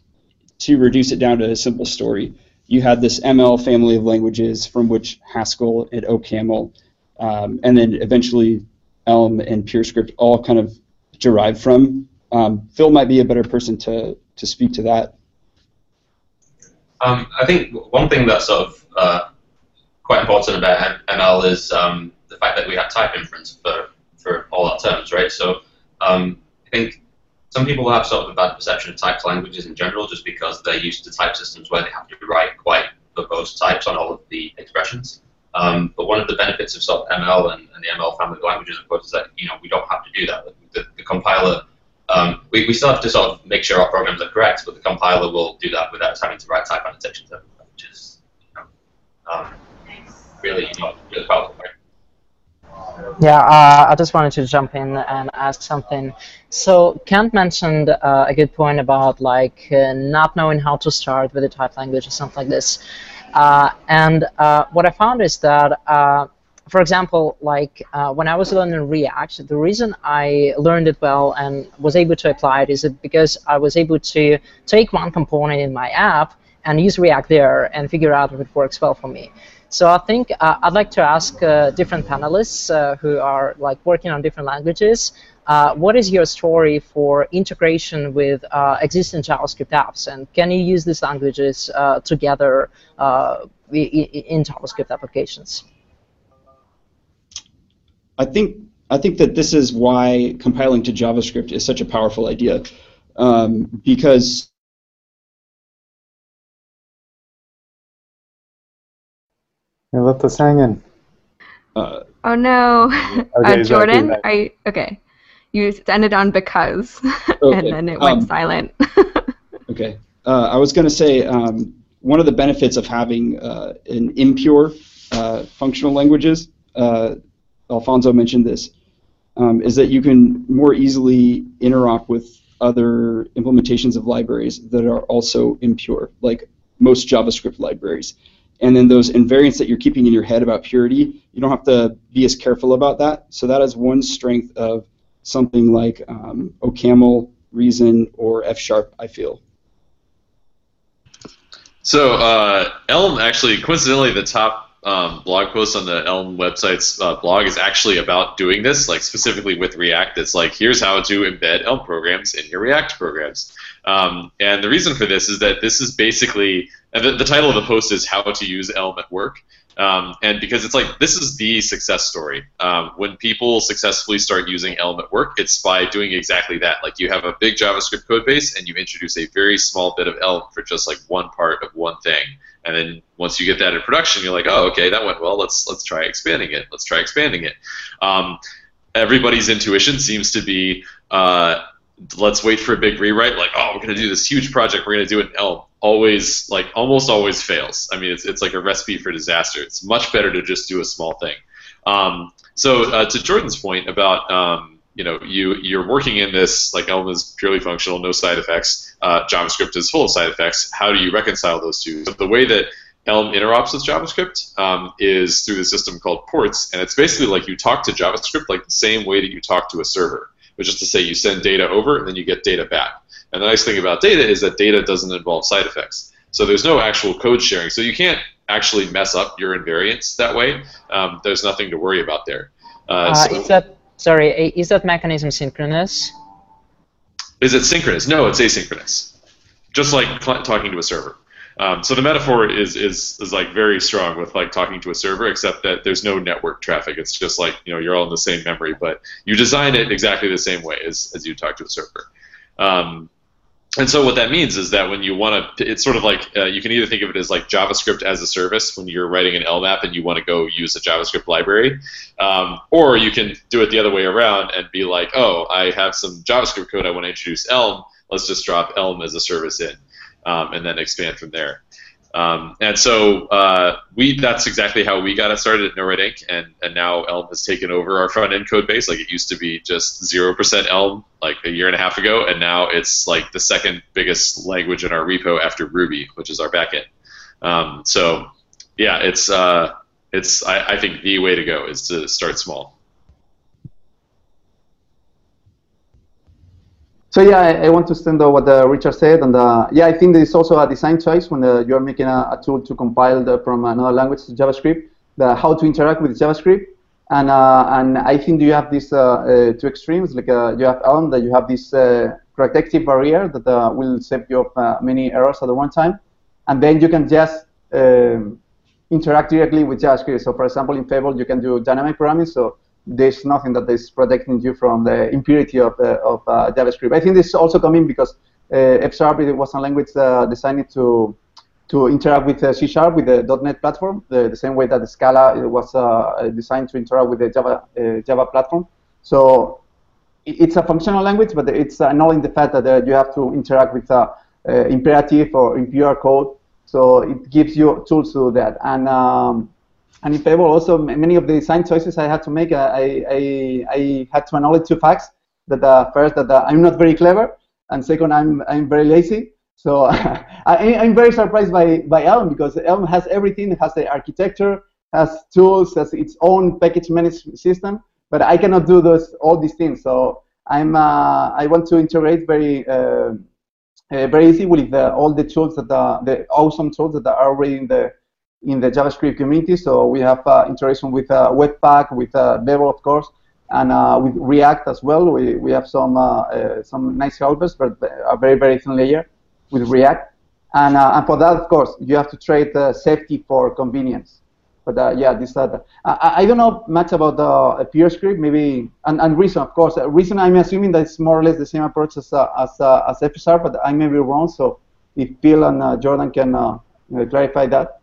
to reduce it down to a simple story, you had this ML family of languages from which Haskell and OCaml, um, and then eventually Elm and PureScript all kind of derived from. Um, Phil might be a better person to, to speak to that. Um, I think one thing that's sort of uh, quite important about ML is um, the fact that we have type inference for, for all our terms, right? So um, I think some people have sort of a bad perception of typed languages in general just because they're used to type systems where they have to write quite verbose types on all of the expressions. Um, but one of the benefits of sort of ML and, and, the ML family of languages, of course, is that you know we don't have to do that. The, the compiler, um, we, we still have to sort of make sure our programs are correct, but the compiler will do that without us having to write type annotations, which is you know, um, really you know, really powerful. Right? Yeah, uh, I just wanted to jump in and ask something. So Kent mentioned uh, a good point about like uh, not knowing how to start with a type language or something like this. Uh, and uh, what I found is that, uh, for example, like when I was learning React, the reason I learned it well and was able to apply it is because I was able to take one component in my app and use React there and figure out if it works well for me. So I think uh, I'd like to ask uh, different panelists uh, who are like working on different languages, uh, what is your story for integration with uh, existing JavaScript apps, and can you use these languages uh, together in JavaScript applications? I think I think that this is why compiling to JavaScript is such a powerful idea, um, because You left us hanging. Uh, oh no. [laughs] Okay, uh, Jordan, are you okay? You ended on because, [laughs] okay. and then it went um, silent. [laughs] okay. Uh, I was going to say um, one of the benefits of having uh, an impure uh, functional languages, uh, Alfonso mentioned this, um, is that you can more easily interop with other implementations of libraries that are also impure, like most JavaScript libraries and then those invariants that you're keeping in your head about purity, you don't have to be as careful about that. So that is one strength of something like um, OCaml, Reason, or F Sharp, I feel. So uh, Elm actually, coincidentally, the top um, blog post on the Elm website's uh, blog is actually about doing this, like specifically with React. It's like here's how to embed Elm programs in your React programs. Um, and the reason for this is that this is basically the, the title of the post is how to use Elm at work. Um, and because it's like this is the success story. Um, when people successfully start using Elm at work, it's by doing exactly that. Like you have a big JavaScript code base and you introduce a very small bit of Elm for just like one part of one thing. And then once you get that in production, you're like, oh, okay, that went well. Let's let's try expanding it. Let's try expanding it. Um, everybody's intuition seems to be uh, let's wait for a big rewrite. Like, oh, we're gonna do this huge project. We're gonna do it Elm. Always, like, almost always fails. I mean, it's it's like a recipe for disaster. It's much better to just do a small thing. Um, so uh, to Jordan's point about um, you know you you're working in this like Elm is purely functional, no side effects. Uh, JavaScript is full of side effects. How do you reconcile those two? So the way that Elm interops with JavaScript um, is through the system called ports, and it's basically like you talk to JavaScript like the same way that you talk to a server which is to say you send data over and then you get data back. And the nice thing about data is that data doesn't involve side effects. So there's no actual code sharing. So you can't actually mess up your invariants that way. Um, there's nothing to worry about there. Uh, uh, so is that sorry? Is that mechanism synchronous? Is it synchronous? No, it's asynchronous. Just like talking to a server. Um, so the metaphor is, is is like very strong with like talking to a server, except that there's no network traffic. It's just like you know you're all in the same memory, but you design it exactly the same way as, as you talk to a server. Um, and so what that means is that when you want to, it's sort of like uh, you can either think of it as like JavaScript as a service when you're writing an Elm app and you want to go use a JavaScript library, um, or you can do it the other way around and be like, oh, I have some JavaScript code I want to introduce Elm. Let's just drop Elm as a service in um, and then expand from there. Um, and so uh, we that's exactly how we got it started at NoRedInk. And, and now Elm has taken over our front end code base. Like it used to be just zero percent Elm like a year and a half ago, and now it's like the second biggest language in our repo after Ruby, which is our backend. Um, so yeah, it's uh, it's I, I think the way to go is to start small. So yeah, I, I, want to stand up what uh, Richard said, and uh, yeah, I think there is also a design choice when uh, you are making a, a, tool to compile the, from another language to JavaScript, the, how to interact with JavaScript, and uh, and I think you have these uh, uh, two extremes, like you have Elm, that you have this protective barrier that will save you of many errors at the one time, and then you can just um, interact directly with JavaScript. So for example, in Fable, you can do dynamic programming, so there's nothing that is protecting you from the impurity of, uh, of uh, JavaScript. I think this is also coming because uh, F Sharp was a language uh, designed to to interact with uh, C Sharp with the .NET platform, the, the same way that Scala was uh, designed to interact with the Java Java platform. So it's a functional language, but it's annulling the fact that you have to interact with imperative or impure code. So it gives you tools to do that. And um, and in Fable, also many of the design choices I had to make, I, I, I had to acknowledge two facts. That uh, first, that uh, I'm not very clever, and second, I'm, I'm very lazy. So [laughs] I, am very surprised by, by Elm because Elm has everything. It has the architecture, has tools, has its own package management system, but I cannot do those all these things. So I'm uh, I want to integrate very uh, uh, very easy with all the tools that uh, the awesome tools that are already in the in the JavaScript community. So we have uh, integration with uh, Webpack, with uh, Babel, of course, and uh, with React as well. We, we have some uh, uh, some nice helpers, but a very very thin layer with React. And, and for that, of course, you have to trade safety for convenience. But yeah, this I, I don't know much about the PureScript, maybe and, and Reason, of course. Reason, I'm assuming that it's more or less the same approach as as as F Sharp, but I may be wrong. So if Phil and Jordan can clarify that.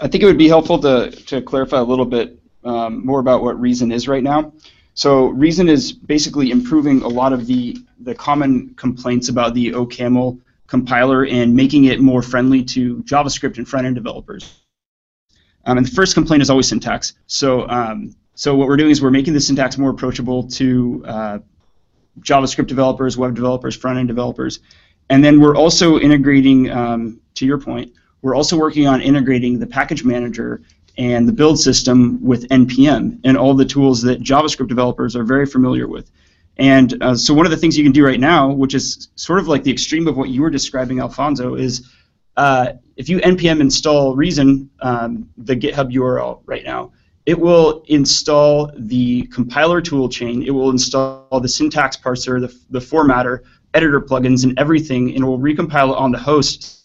I think it would be helpful to, to clarify a little bit um, more about what Reason is right now. So Reason is basically improving a lot of the, the common complaints about the OCaml compiler and making it more friendly to JavaScript and front-end developers. Um, and the first complaint is always syntax. So, um, so what we're doing is we're making the syntax more approachable to uh, JavaScript developers, web developers, front-end developers. And then we're also integrating, um, to your point, we're also working on integrating the package manager and the build system with npm and all the tools that JavaScript developers are very familiar with. And uh, so one of the things you can do right now, which is sort of like the extreme of what you were describing, Alfonso, is uh, if you npm install Reason, um, the GitHub URL right now, it will install the compiler tool chain, it will install the syntax parser, the, the formatter, editor plugins, and everything, and it will recompile it on the host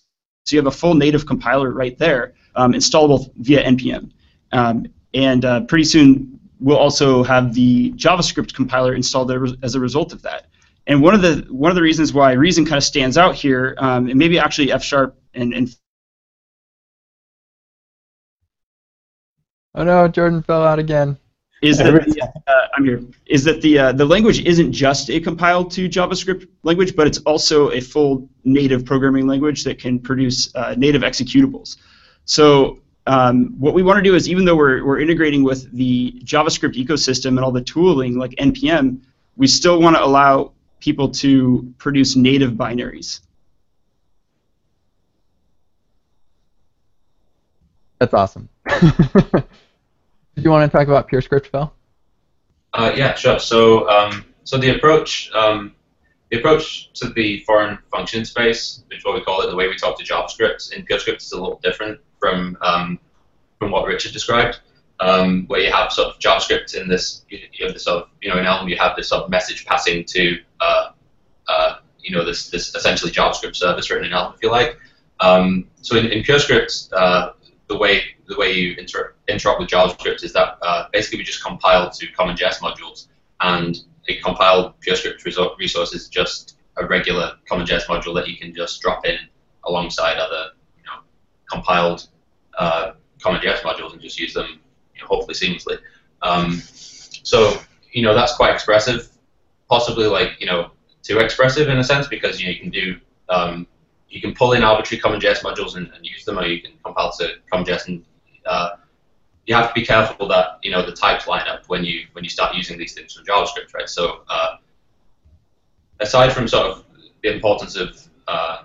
so you have a full native compiler right there, um, installable via npm. Um, and uh, pretty soon we'll also have the JavaScript compiler installed as a result of that. And one of the one of the reasons why Reason kind of stands out here, um, and maybe actually F sharp and, and Oh no, Jordan fell out again is that the, uh, I'm here. Is that the uh, the language isn't just a compiled to JavaScript language, but it's also a full native programming language that can produce uh, native executables. So um, what we want to do is, even though we're we're integrating with the JavaScript ecosystem and all the tooling like npm, we still want to allow people to produce native binaries. That's awesome. [laughs] Did you want to talk about PureScript, Phil? Uh, yeah, sure. So, um, so the approach, um, the approach to the foreign function space, which is what we call it, the way we talk to JavaScript in PureScript is a little different from um, from what Richard described, um, where you have sort of JavaScript in this, you have this sort of, you know, in Elm you have this sort of message passing to, uh, uh, you know, this this essentially JavaScript service written in Elm, if you like. Um, so in, in PureScript, uh, the way the way you inter- interrupt with JavaScript is that uh, basically we just compile to CommonJS modules, and a compiled PureScript resource is just a regular CommonJS module that you can just drop in alongside other you know, compiled uh, CommonJS modules and just use them you know, hopefully seamlessly. Um, so you know that's quite expressive, possibly like you know too expressive in a sense because you know you can do um, you can pull in arbitrary CommonJS modules and, and, use them, or you can compile to CommonJS and uh, you have to be careful that you know the types line up when you when you start using these things from JavaScript, right? So uh, aside from sort of the importance of uh,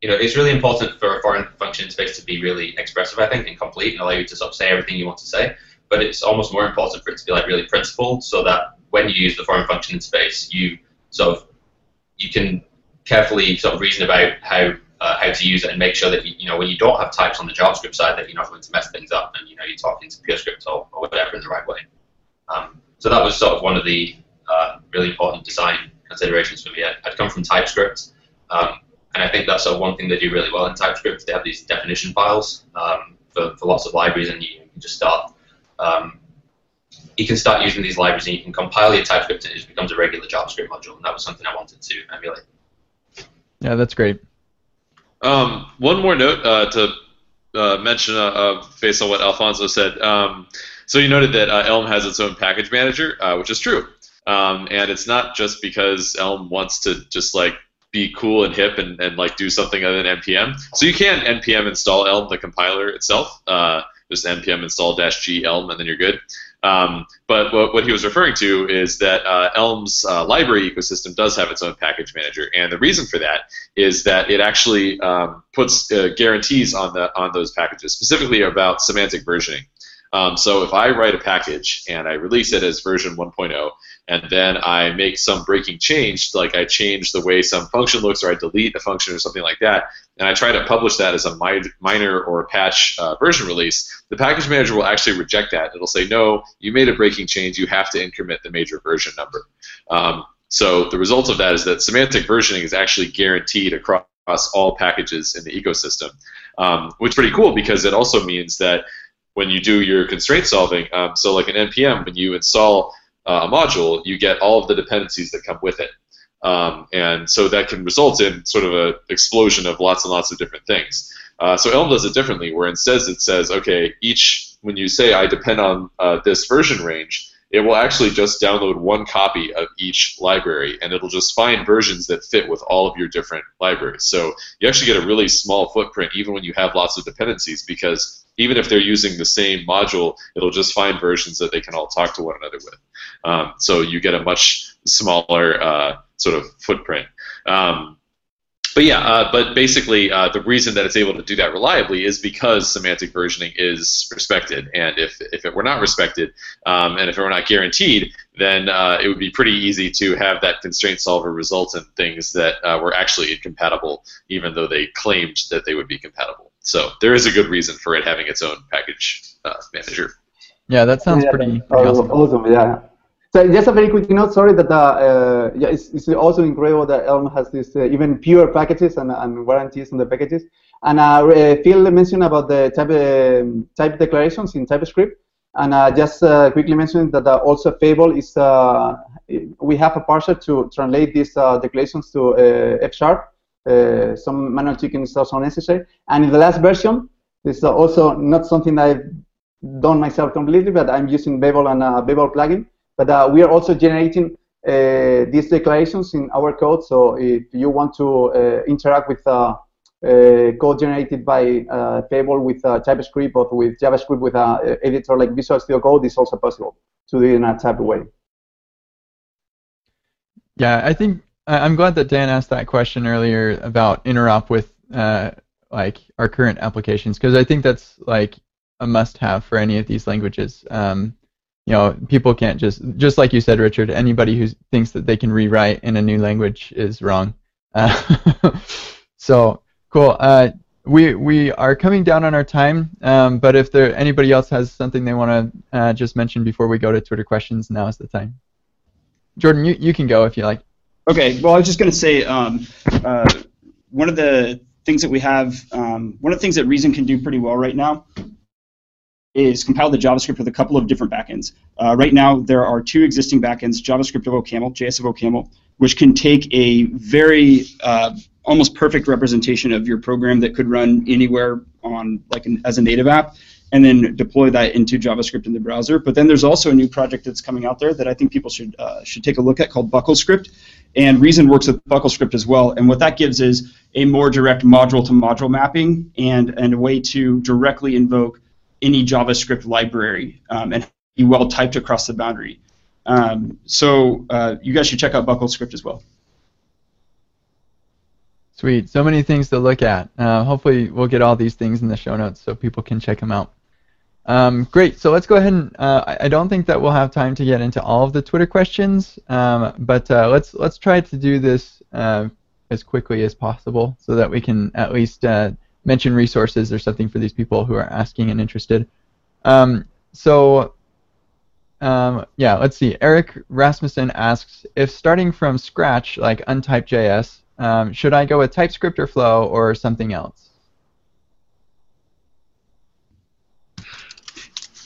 you know, it's really important for a foreign function space to be really expressive, I think, and complete, and allow you to sort of say everything you want to say. But it's almost more important for it to be like really principled, so that when you use the foreign function space, you sort of you can carefully sort of reason about how uh, how to use it and make sure that you, you, know when you don't have types on the JavaScript side that you're not going to mess things up and you know you're talking to PureScript or, or whatever in the right way. Um, so that was sort of one of the uh, really important design considerations for me. I, would come from TypeScript, um, and I think that's sort of one thing they do really well in TypeScript. They have these definition files um, for, for lots of libraries, and you, you can just start um, you can start using these libraries and you can compile your TypeScript and it just becomes a regular JavaScript module. And that was something I wanted to emulate. Yeah, that's great. Um, one more note uh, to uh, mention, uh, uh, based on what Alfonso said. Um, so you noted that uh, Elm has its own package manager, uh, which is true. Um, and it's not just because Elm wants to just like be cool and hip and, and like do something other than npm. So you can npm install Elm, the compiler itself. just npm install dash g Elm, and then you're good. Um, but what, what, he was referring to is that uh, Elm's uh, library ecosystem does have its own package manager, and the reason for that is that it actually um, puts uh, guarantees on the on those packages, specifically about semantic versioning. Um, so if I write a package and I release it as version 1.0, and then I make some breaking change, like I change the way some function looks, or I delete a function or something like that, and I try to publish that as a minor or a patch uh, version release, the package manager will actually reject that. It'll say, no, you made a breaking change, you have to increment the major version number. Um, so the result of that is that semantic versioning is actually guaranteed across all packages in the ecosystem, um, which is pretty cool because it also means that when you do your constraint solving, um, so like an npm, when you install uh, a module, you get all of the dependencies that come with it. Um, and so that can result in sort of an explosion of lots and lots of different things. Uh, so Elm does it differently, where instead it says, okay, each when you say I depend on uh, this version range, it will actually just download one copy of each library, and it'll just find versions that fit with all of your different libraries. So you actually get a really small footprint, even when you have lots of dependencies, because even if they're using the same module, it'll just find versions that they can all talk to one another with. Um, so you get a much smaller uh, sort of footprint. Um, but yeah, uh, but basically, uh, the reason that it's able to do that reliably is because semantic versioning is respected. And if, if it were not respected, um, and if it were not guaranteed, then uh, it would be pretty easy to have that constraint solver result in things that uh, were actually incompatible, even though they claimed that they would be compatible. So there is a good reason for it having its own package uh, manager. Yeah, that sounds yeah, pretty, pretty awesome. awesome. Yeah. So just a very quick note. Sorry that uh, uh, yeah, it's, it's also incredible that Elm has this uh, even pure packages and, and warranties on the packages. And uh, Phil mentioned about the type um, type declarations in TypeScript, and uh, just uh, quickly mentioning that also Fable is we have a parser to translate these declarations to F sharp. Uh, some manual tweaking is also necessary. And in the last version, this is also not something that I've done myself completely, but I'm using Babel and a Babel plugin. But uh, we are also generating uh, these declarations in our code. So if you want to uh, interact with uh, uh, code generated by Fable with TypeScript or with JavaScript with an editor like Visual Studio Code, it's also possible to do in a type way. Yeah, I think I'm glad that Dan asked that question earlier about interop with uh, like our current applications because I think that's like a must-have for any of these languages. Um, you know, people can't just just like you said, Richard. Anybody who thinks that they can rewrite in a new language is wrong. Uh, [laughs] so cool. Uh, we we are coming down on our time, um, but if there anybody else has something they want to uh, just mention before we go to Twitter questions, now is the time. Jordan, you, you can go if you like. Okay, well, I was just going to say um, uh, one of the things that we have, um, one of the things that Reason can do pretty well right now is compile the JavaScript with a couple of different backends. Uh, right now, there are two existing backends, JavaScript of OCaml, JS of OCaml, which can take a very uh, almost perfect representation of your program that could run anywhere on like an, as a native app and then deploy that into JavaScript in the browser. But then there's also a new project that's coming out there that I think people should uh, should take a look at called BuckleScript. And Reason works with BuckleScript as well. And what that gives is a more direct module to module mapping and, and a way to directly invoke any JavaScript library um, and be well typed across the boundary. Um, so uh, you guys should check out BuckleScript as well. Sweet. So many things to look at. Uh, hopefully, we'll get all these things in the show notes so people can check them out. Um, great. So let's go ahead and uh, I don't think that we'll have time to get into all of the Twitter questions, um, but uh, let's let's try to do this uh, as quickly as possible so that we can at least uh, mention resources or something for these people who are asking and interested. Um, so um, yeah, let's see. Eric Rasmussen asks if starting from scratch, like untyped JS, um, should I go with TypeScript or Flow or something else?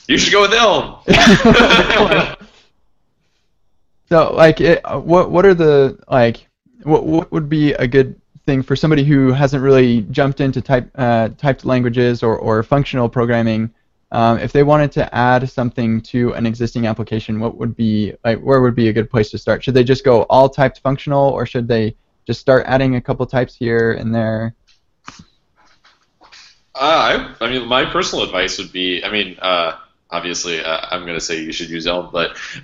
You should go with Elm. [laughs] so, like, it, uh, what what are the like, what what would be a good thing for somebody who hasn't really jumped into type uh, typed languages or, or functional programming? Um, if they wanted to add something to an existing application, what would be like? Where would be a good place to start? Should they just go all typed functional, or should they just start adding a couple types here and there? Uh, I, I mean, my personal advice would be, I mean, uh, obviously, uh, I'm going to say you should use Elm, but [laughs]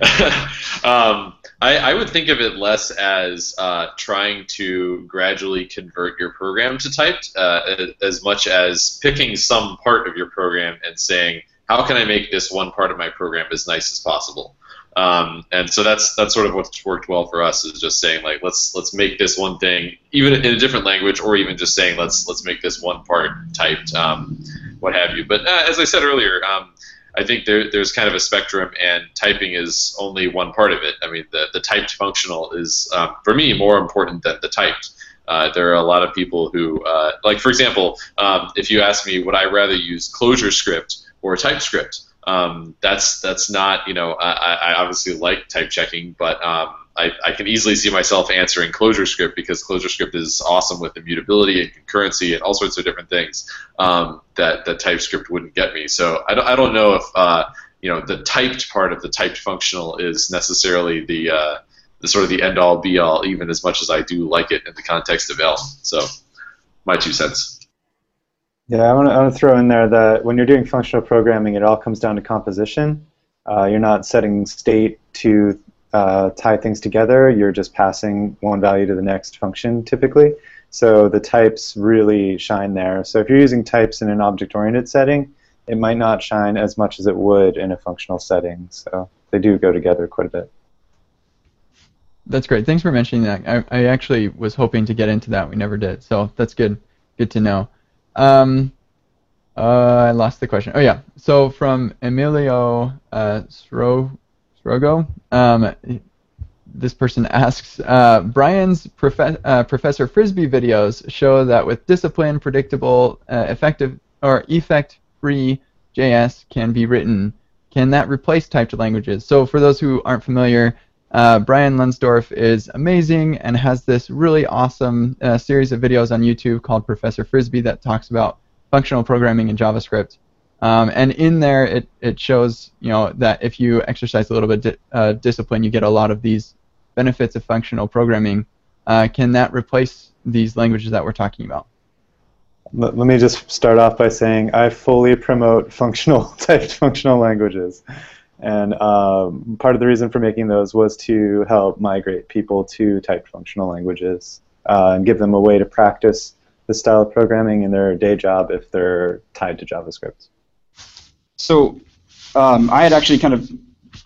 um, I, I, would think of it less as uh, trying to gradually convert your program to typed, uh, as much as picking some part of your program and saying, how can I make this one part of my program as nice as possible? Um, and so that's that's sort of what's worked well for us is just saying like let's let's make this one thing even in a different language or even just saying let's let's make this one part typed um, what have you. But uh, as I said earlier, um, I think there, there's kind of a spectrum, and typing is only one part of it. I mean, the, the typed functional is, um, for me, more important than the typed. Uh, there are a lot of people who, uh, like, for example, um, if you ask me, would I rather use ClojureScript or TypeScript? Um, that's that's not you know I, I obviously like type checking, but um, I, I, can easily see myself answering ClojureScript because ClojureScript is awesome with immutability and concurrency and all sorts of different things um, that that TypeScript wouldn't get me. So I don't I don't know if uh, you know the typed part of the typed functional is necessarily the uh, the sort of the end all be all, even as much as I do like it in the context of Elm. So my two cents. Yeah, I want to throw in there that when you're doing functional programming, it all comes down to composition. Uh, you're not setting state to uh, tie things together. You're just passing one value to the next function, typically. So the types really shine there. So if you're using types in an object-oriented setting, it might not shine as much as it would in a functional setting. So they do go together quite a bit. That's great. Thanks for mentioning that. I, I actually was hoping to get into that. We never did. So that's good. Good to know. Um, uh, I lost the question. Oh yeah. So from Emilio uh, Sro- Srogo, um, this person asks, uh, Brian's prof- uh, Professor Frisby videos show that with discipline, predictable, uh, effective or effect-free JS can be written. Can that replace typed languages? So for those who aren't familiar, uh, Brian Lonsdorf is amazing and has this really awesome uh, series of videos on YouTube called Professor Frisby that talks about functional programming in JavaScript. Um, and in there, it, it shows you know that if you exercise a little bit di- uh, discipline, you get a lot of these benefits of functional programming. Uh, can that replace these languages that we're talking about? Let me just start off by saying I fully promote functional [laughs] typed functional languages. And um, part of the reason for making those was to help migrate people to typed functional languages uh, and give them a way to practice the style of programming in their day job if they're tied to JavaScript. So um, I had actually kind of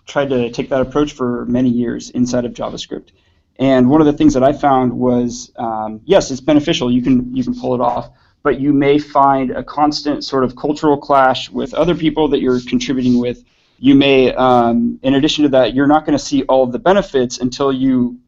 tried to take that approach for many years inside of JavaScript. And one of the things that I found was, um, yes, it's beneficial. You can you can pull it off, but you may find a constant sort of cultural clash with other people that you're contributing with you may, um, in addition to that, you're not going to see all of the benefits until you,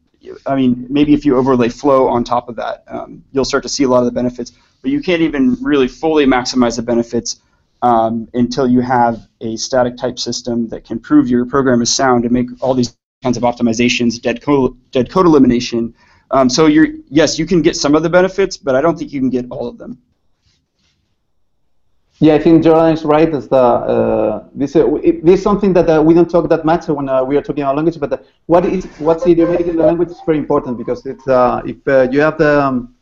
I mean, maybe if you overlay flow on top of that, um, you'll start to see a lot of the benefits. But you can't even really fully maximize the benefits um, until you have a static type system that can prove your program is sound and make all these kinds of optimizations, dead code, dead code elimination. Um, so you're, yes, you can get some of the benefits, but I don't think you can get all of them. Yeah, I think Jordan is right. Is the uh, this uh, this is something that uh, we don't talk that much when uh, we are talking about language. But what is what's idiomatic in the language is very important because it's uh, if uh, you have the um,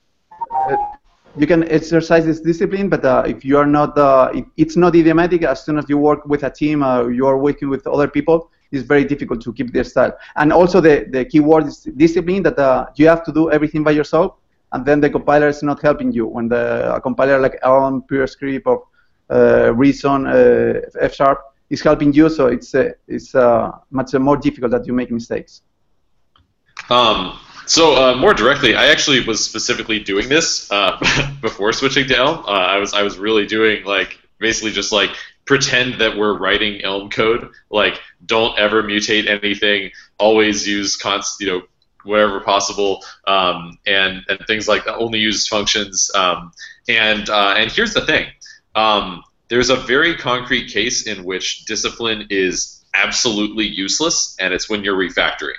you can exercise this discipline, but if you are not it, it's not idiomatic. As soon as you work with a team, you are working with other people. It's very difficult to keep this style. And also the the key word is discipline. That you have to do everything by yourself, and then the compiler is not helping you. When the a compiler like Elm, PureScript, or uh, Reason, uh, F sharp is helping you, so it's uh, it's much more difficult that you make mistakes. Um, so uh, more directly, I actually was specifically doing this uh, [laughs] before switching to Elm. Uh, I was I was really doing like basically just like pretend that we're writing Elm code. Like don't ever mutate anything. Always use const you know wherever possible, um, and and things like that. Only use functions. Um, and and here's the thing. Um, there's a very concrete case in which discipline is absolutely useless, and it's when you're refactoring.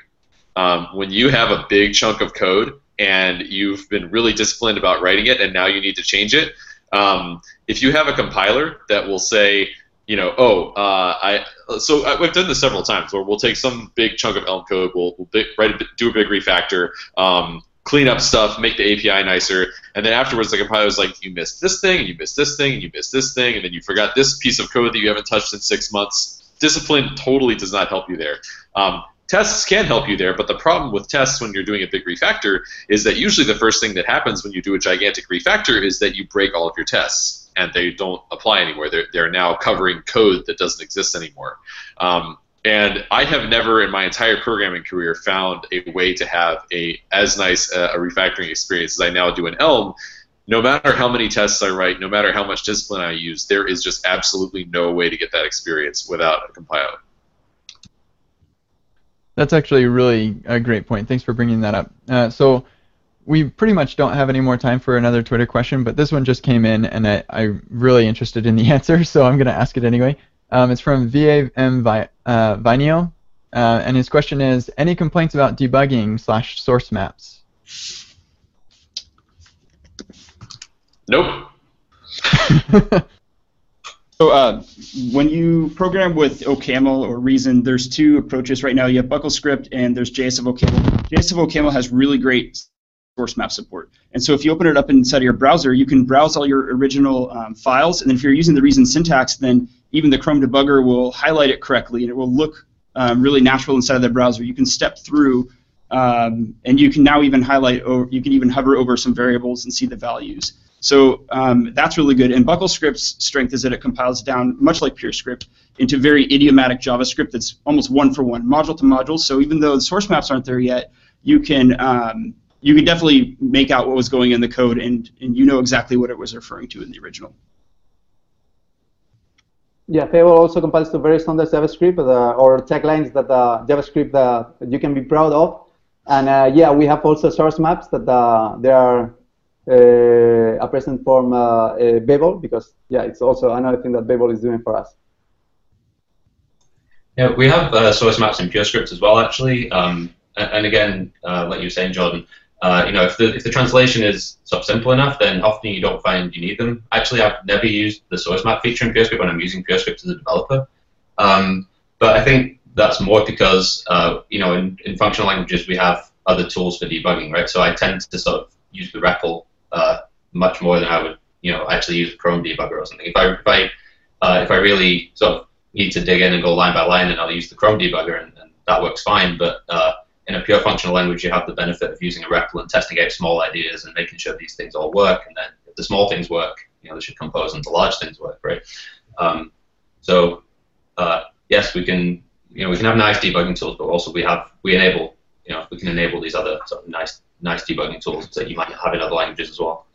Um, when you have a big chunk of code and you've been really disciplined about writing it, and now you need to change it, um, if you have a compiler that will say, you know, oh, uh, I so I, we've done this several times where we'll take some big chunk of Elm code, we'll, we'll write a, do a big refactor, um, clean up stuff, make the API nicer, and then afterwards the compiler is like, you missed this thing, and you missed this thing, and you missed this thing, and then you forgot this piece of code that you haven't touched in six months. Discipline totally does not help you there. Um, tests can help you there, but the problem with tests when you're doing a big refactor is that usually the first thing that happens when you do a gigantic refactor is that you break all of your tests and they don't apply anymore. They're, they're now covering code that doesn't exist anymore. Um, and I have never in my entire programming career found a way to have a as nice uh, a refactoring experience as I now do in Elm. No matter how many tests I write, no matter how much discipline I use, there is just absolutely no way to get that experience without a compiler. That's actually really a great point. Thanks for bringing that up. Uh, so we pretty much don't have any more time for another Twitter question, but this one just came in, and I, I'm really interested in the [laughs] answer, so I'm going to ask it anyway. Um, it's from VAM Vi- uh, Vinio, uh, and his question is: Any complaints about debugging slash source maps? Nope. [laughs] So uh, when you program with OCaml or Reason, there's two approaches right now. You have BuckleScript and there's JS of OCaml. JS of OCaml has really great source map support. And so if you open it up inside of your browser, you can browse all your original um, files. And then if you're using the Reason syntax, then even the Chrome debugger will highlight it correctly and it will look um, really natural inside of the browser. You can step through um, and you can now even highlight, or you can even hover over some variables and see the values. So um, that's really good. And BuckleScript's strength is that it compiles down, much like PureScript, into very idiomatic JavaScript that's almost one for one, module to module. So even though the source maps aren't there yet, you can um, you can definitely make out what was going in the code, and, and you know exactly what it was referring to in the original. Yeah, Fable also compiles to very standard JavaScript uh, or taglines that uh, JavaScript that you can be proud of. And uh, yeah, we have also source maps that uh, they are uh, a present form uh, Babel because yeah, it's also another thing that Babel is doing for us. Yeah, we have uh, source maps in PureScript as well, actually. Um, and again, uh, like you were saying, Jordan, uh, you know, if the if the translation is sort of simple enough, then often you don't find you need them. Actually, I've never used the source map feature in PureScript when I'm using PureScript as a developer. Um, but I think that's more because uh, you know, in, in functional languages we have other tools for debugging, right? So I tend to sort of use the REPL uh, much more than I would, you know, actually use a Chrome debugger or something. If I if I uh, if I really sort of need to dig in and go line by line, then I'll use the Chrome debugger, and, and that works fine. But uh, in a pure functional language, you have the benefit of using a REPL and testing out small ideas and making sure these things all work. And then if the small things work, you know, they should compose into large things work, right? Um, so uh, yes, we can, you know, we can have nice debugging tools, but also we have we enable, you know, we can enable these other sort of nice nice debugging tools that you might have in other languages as well.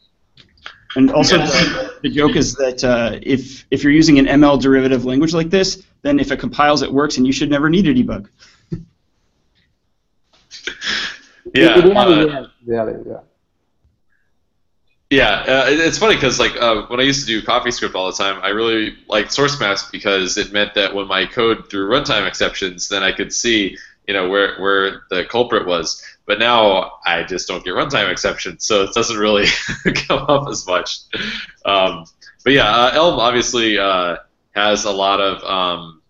And also, the, the joke is that uh, if if you're using an ML derivative language like this, then if it compiles, it works, and you should never need a debug. Yeah. Uh, yeah, yeah. Yeah, uh, it's funny because like uh, when I used to do CoffeeScript all the time, I really liked source maps because it meant that when my code threw runtime exceptions, then I could see you know where where the culprit was. But now I just don't get runtime exceptions, so it doesn't really [laughs] come up as much. Um, but yeah, uh, Elm obviously uh, has a lot of um,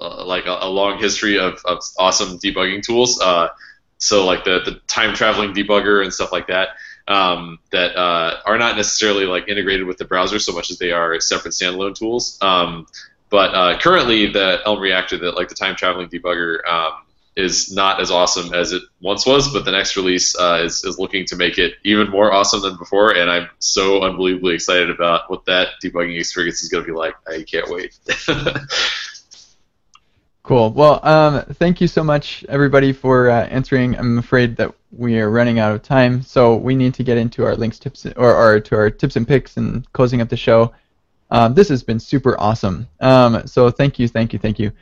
uh, like a, a, long history of, of awesome debugging tools. So like the the time traveling debugger and stuff like that. Um, that uh, are not necessarily like integrated with the browser so much as they are separate standalone tools. Um, but uh, currently, the Elm Reactor, that like the time traveling debugger, um, is not as awesome as it once was. But the next release uh, is is looking to make it even more awesome than before, and I'm so unbelievably excited about what that debugging experience is going to be like. I can't wait. [laughs] Cool. Well, um, thank you so much, everybody, for uh, answering. I'm afraid that we are running out of time, so we need to get into our links, tips, or, or to our tips and picks, and closing up the show. Um, this has been super awesome. Um, so thank you, thank you, thank you.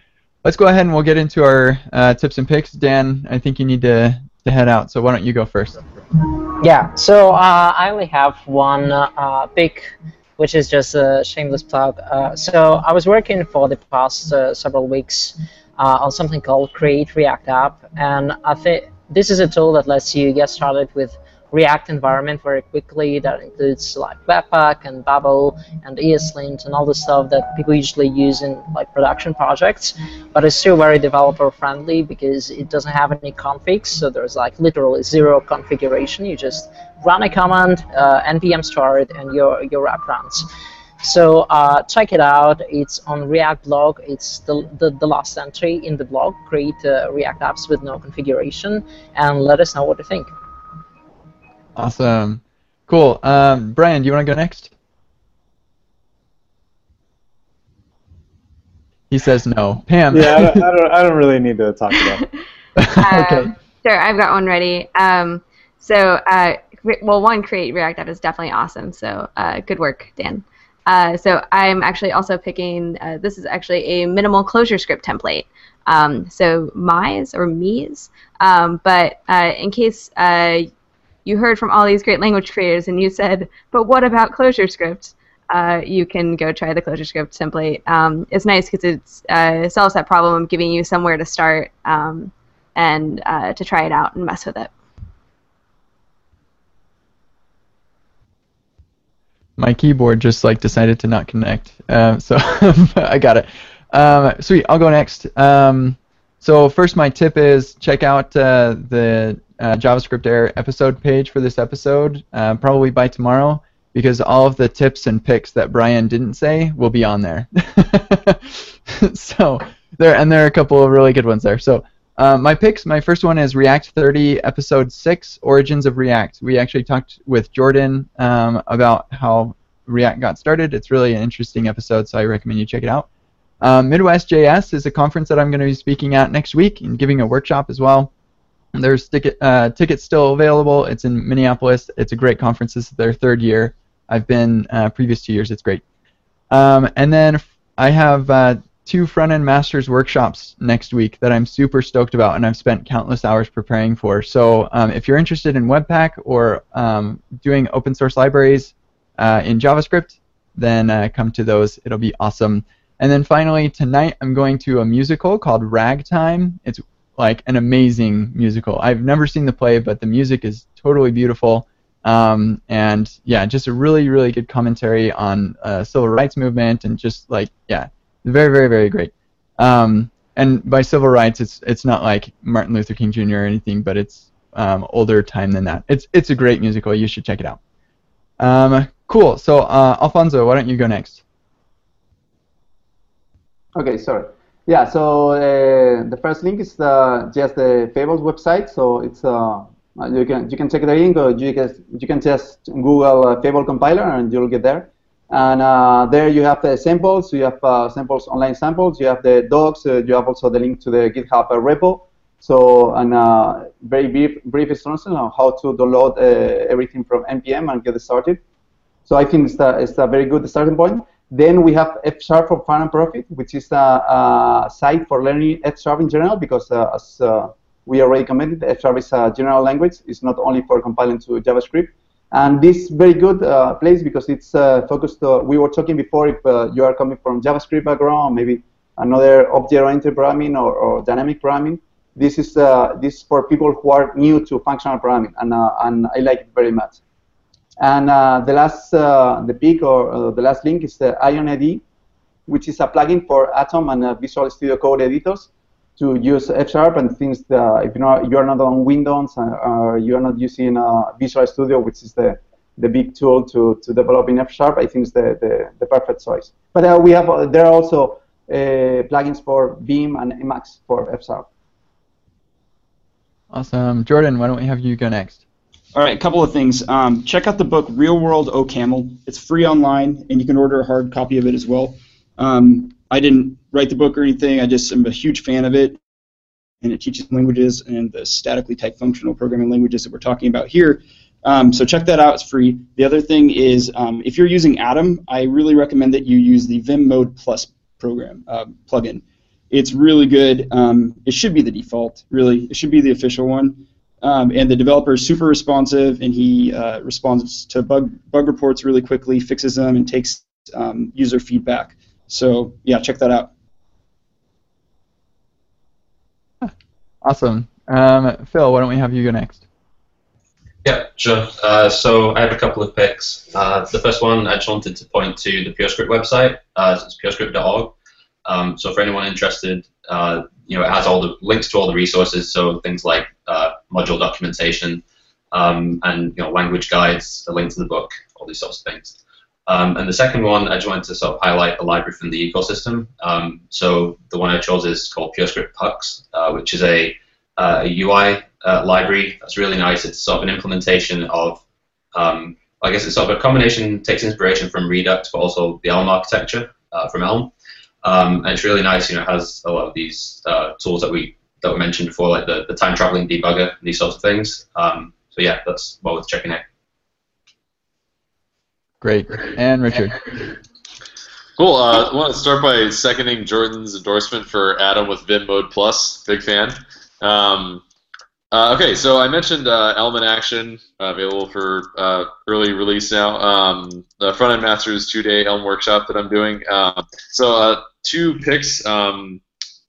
Let's go ahead and we'll get into our uh, tips and picks. Dan, I think you need to, to head out, so why don't you go first? Yeah. So uh, I only have one uh, big which is just a shameless plug. Uh, so I was working for the past uh, several weeks uh, on something called Create React App, and I think this is a tool that lets you get started with React environment very quickly. That includes like Webpack and Babel and ESLint and all the stuff that people usually use in like production projects. But it's still very developer friendly because it doesn't have any configs. So there's like literally zero configuration. You just run a command, uh, npm start, and your your app runs. So uh, check it out. It's on React blog. It's the, the, the last entry in the blog. Create uh, React apps with no configuration, and let us know what you think. Awesome. Cool. Um, Brian, do you want to go next? He says no. Pam. Yeah, I don't, I don't, I don't really need to talk about it. [laughs] okay. Um, sure, I've got one ready. Um, so, uh, well, one, create React App is definitely awesome. So, uh, good work, Dan. Uh, so, I'm actually also picking. Uh, this is actually a minimal ClojureScript template. Um, so, Mies or Mies. Um, but uh, in case uh, you heard from all these great language creators and you said, but what about ClojureScript? Uh, you can go try the ClojureScript template. Um, it's nice because it uh, solves that problem of giving you somewhere to start um, and uh, to try it out and mess with it. My keyboard just like decided to not connect, uh, so [laughs] I got it. Um, sweet, I'll go next. Um, so first, my tip is check out uh, the uh, JavaScript Air episode page for this episode, uh, probably by tomorrow, because all of the tips and picks that Brian didn't say will be on there. [laughs] so there, and there are a couple of really good ones there. So uh, my picks, my first one is React 30, episode 6, Origins of React. We actually talked with Jordan um, about how React got started. It's really an interesting episode, so I recommend you check it out. Um, Midwest JS is a conference that I'm going to be speaking at next week and giving a workshop as well. There's ticket, uh, tickets still available. It's in Minneapolis. It's a great conference. This is their third year. I've been uh, previous two years. It's great. Um, and then I have uh, two Frontend Masters workshops next week that I'm super stoked about, and I've spent countless hours preparing for. So um, if you're interested in Webpack or um, doing open source libraries uh, in JavaScript, then uh, come to those. It'll be awesome. And then finally, tonight I'm going to a musical called Ragtime. It's like an amazing musical. I've never seen the play, but the music is totally beautiful. Um, and yeah, just a really, really good commentary on uh, civil rights movement and just like yeah, very, very, very great. Um, and by civil rights, it's it's not like Martin Luther King Jr. or anything, but it's um, older time than that. It's it's a great musical. You should check it out. Um, cool. So uh, Alfonso, why don't you go next? Okay, sorry. Yeah, so uh, the first link is the, just the Fables website. So it's uh, you can you can check the link, or you can you can just Google uh, Fable compiler and you'll get there. And uh, there you have the samples. You have uh, samples, online samples. You have the docs. Uh, you have also the link to the GitHub repo. So and uh, very brief brief instruction on how to download uh, everything from npm and get started. So I think it's a, it's a very good starting point. Then we have F Sharp for Fun and Profit, which is a, a site for learning F Sharp in general, because uh, as uh, we already commented, F Sharp is a general language. It's not only for compiling to JavaScript. And this is very good uh, place because it's uh, focused. Uh, we were talking before if uh, you are coming from JavaScript background, maybe another object-oriented programming or, or, dynamic programming. This is this is for people who are new to functional programming, and and I like it very much. And uh, the last, uh, the peak or uh, the last link is the Ionide, which is a plugin for Atom and Visual Studio Code editors to use F Sharp and things that if you're not, you're not on Windows or you're not using Visual Studio, which is the the big tool to, to develop in F Sharp, I think it's the, the, the perfect choice. But uh, we have uh, there are also uh, plugins for Vim and Emacs for F Sharp. Awesome, Jordan. Why don't we have you go next? All right, a couple of things. Um, check out the book Real World OCaml. It's free online, and you can order a hard copy of it as well. Um, I didn't write the book or anything. I just am a huge fan of it, and it teaches languages and the statically typed functional programming languages that we're talking about here. Um, so check that out. It's free. The other thing is, um, if you're using Atom, I really recommend that you use the Vim Mode Plus program uh, plugin. It's really good. Um, it should be the default, really. It should be the official one. Um, and the developer is super responsive, and he uh, responds to bug bug reports really quickly, fixes them, and takes um, user feedback. So yeah, check that out. Awesome. Um, Phil, why don't we have you go next? Yeah, sure. Uh, so I have a couple of picks. Uh, the first one, I just wanted to point to the PureScript website. Uh, it's purescript.org. Um, so for anyone interested, uh, you know, it has all the links to all the resources. So things like uh, module documentation um, and you know language guides, a link to the book, all these sorts of things. Um, and the second one, I just wanted to sort of highlight a library from the ecosystem. Um, so the one I chose is called PureScript Pux, uh, which is a, uh, a UI uh, library that's really nice. It's sort of an implementation of, um, I guess it's sort of a combination, takes inspiration from Redux, but also the Elm architecture uh, from Elm. Um, and it's really nice. You know, it has a lot of these uh, tools that we that we mentioned before, like the, the time traveling debugger, and these sorts of things. Um, so yeah, that's well worth checking out. Great. And Richard. Cool. Uh, I want to start by seconding Jordan's endorsement for Atom with Vim Mode Plus. Big fan. Um, uh, okay, so I mentioned uh, Elm in Action, uh, available for uh, early release now. Um, the Frontend Masters two-day Elm workshop that I'm doing. Um, so uh, two picks. Um,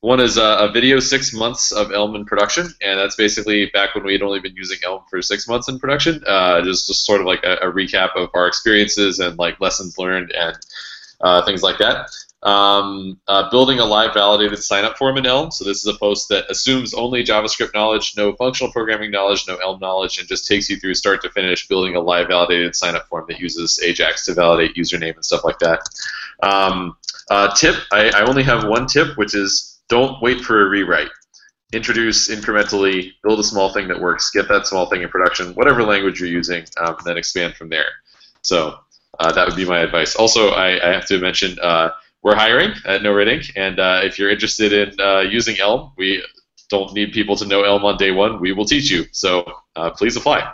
one is uh, a video six months of Elm in production, and that's basically back when we had only been using Elm for six months in production. Uh, just, just sort of like a, a recap of our experiences and like lessons learned and uh, things like that. Um, uh, building a live validated sign-up form in Elm. So this is a post that assumes only JavaScript knowledge, no functional programming knowledge, no Elm knowledge, and just takes you through start to finish building a live validated sign-up form that uses Ajax to validate username and stuff like that. Um, uh, tip: I, I only have one tip, which is don't wait for a rewrite. Introduce incrementally, build a small thing that works, get that small thing in production, whatever language you're using, um, and then expand from there. So uh, that would be my advice. Also, I, I have to mention uh, we're hiring at NoRedInk, and uh, if you're interested in uh, using Elm, we don't need people to know Elm on day one. We will teach you. So uh, please apply.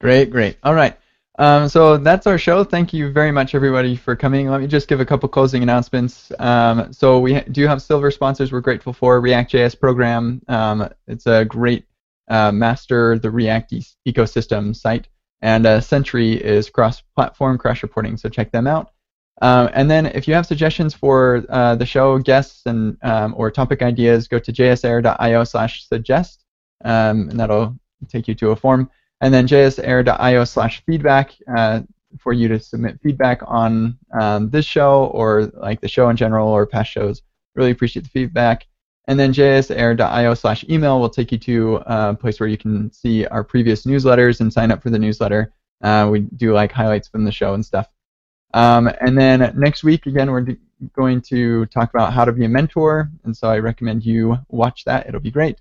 Great, great. All right. Um, so that's our show. Thank you very much, everybody, for coming. Let me just give a couple closing announcements. Um, so we ha- do have silver sponsors we're grateful for. React.js program. Um, it's a great uh, master the React e- ecosystem site. And uh, Sentry is cross-platform crash reporting, so check them out. Um, and then if you have suggestions for uh, the show, guests, and um, or topic ideas, go to jsair.io slash suggest, um, and that'll take you to a form. And then jsair.io slash feedback uh, for you to submit feedback on um, this show or like the show in general or past shows. Really appreciate the feedback. And then jsair.io slash email will take you to a place where you can see our previous newsletters and sign up for the newsletter. Uh, we do like highlights from the show and stuff. Um, and then next week, again, we're d- going to talk about how to be a mentor, and so I recommend you watch that. It'll be great.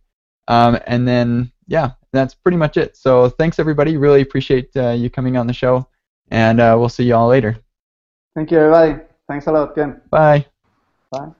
Um, and then, yeah, that's pretty much it. So thanks, everybody. Really appreciate uh, you coming on the show, and uh, we'll see you all later. Thank you, everybody. Thanks a lot, Ken. Bye. Bye.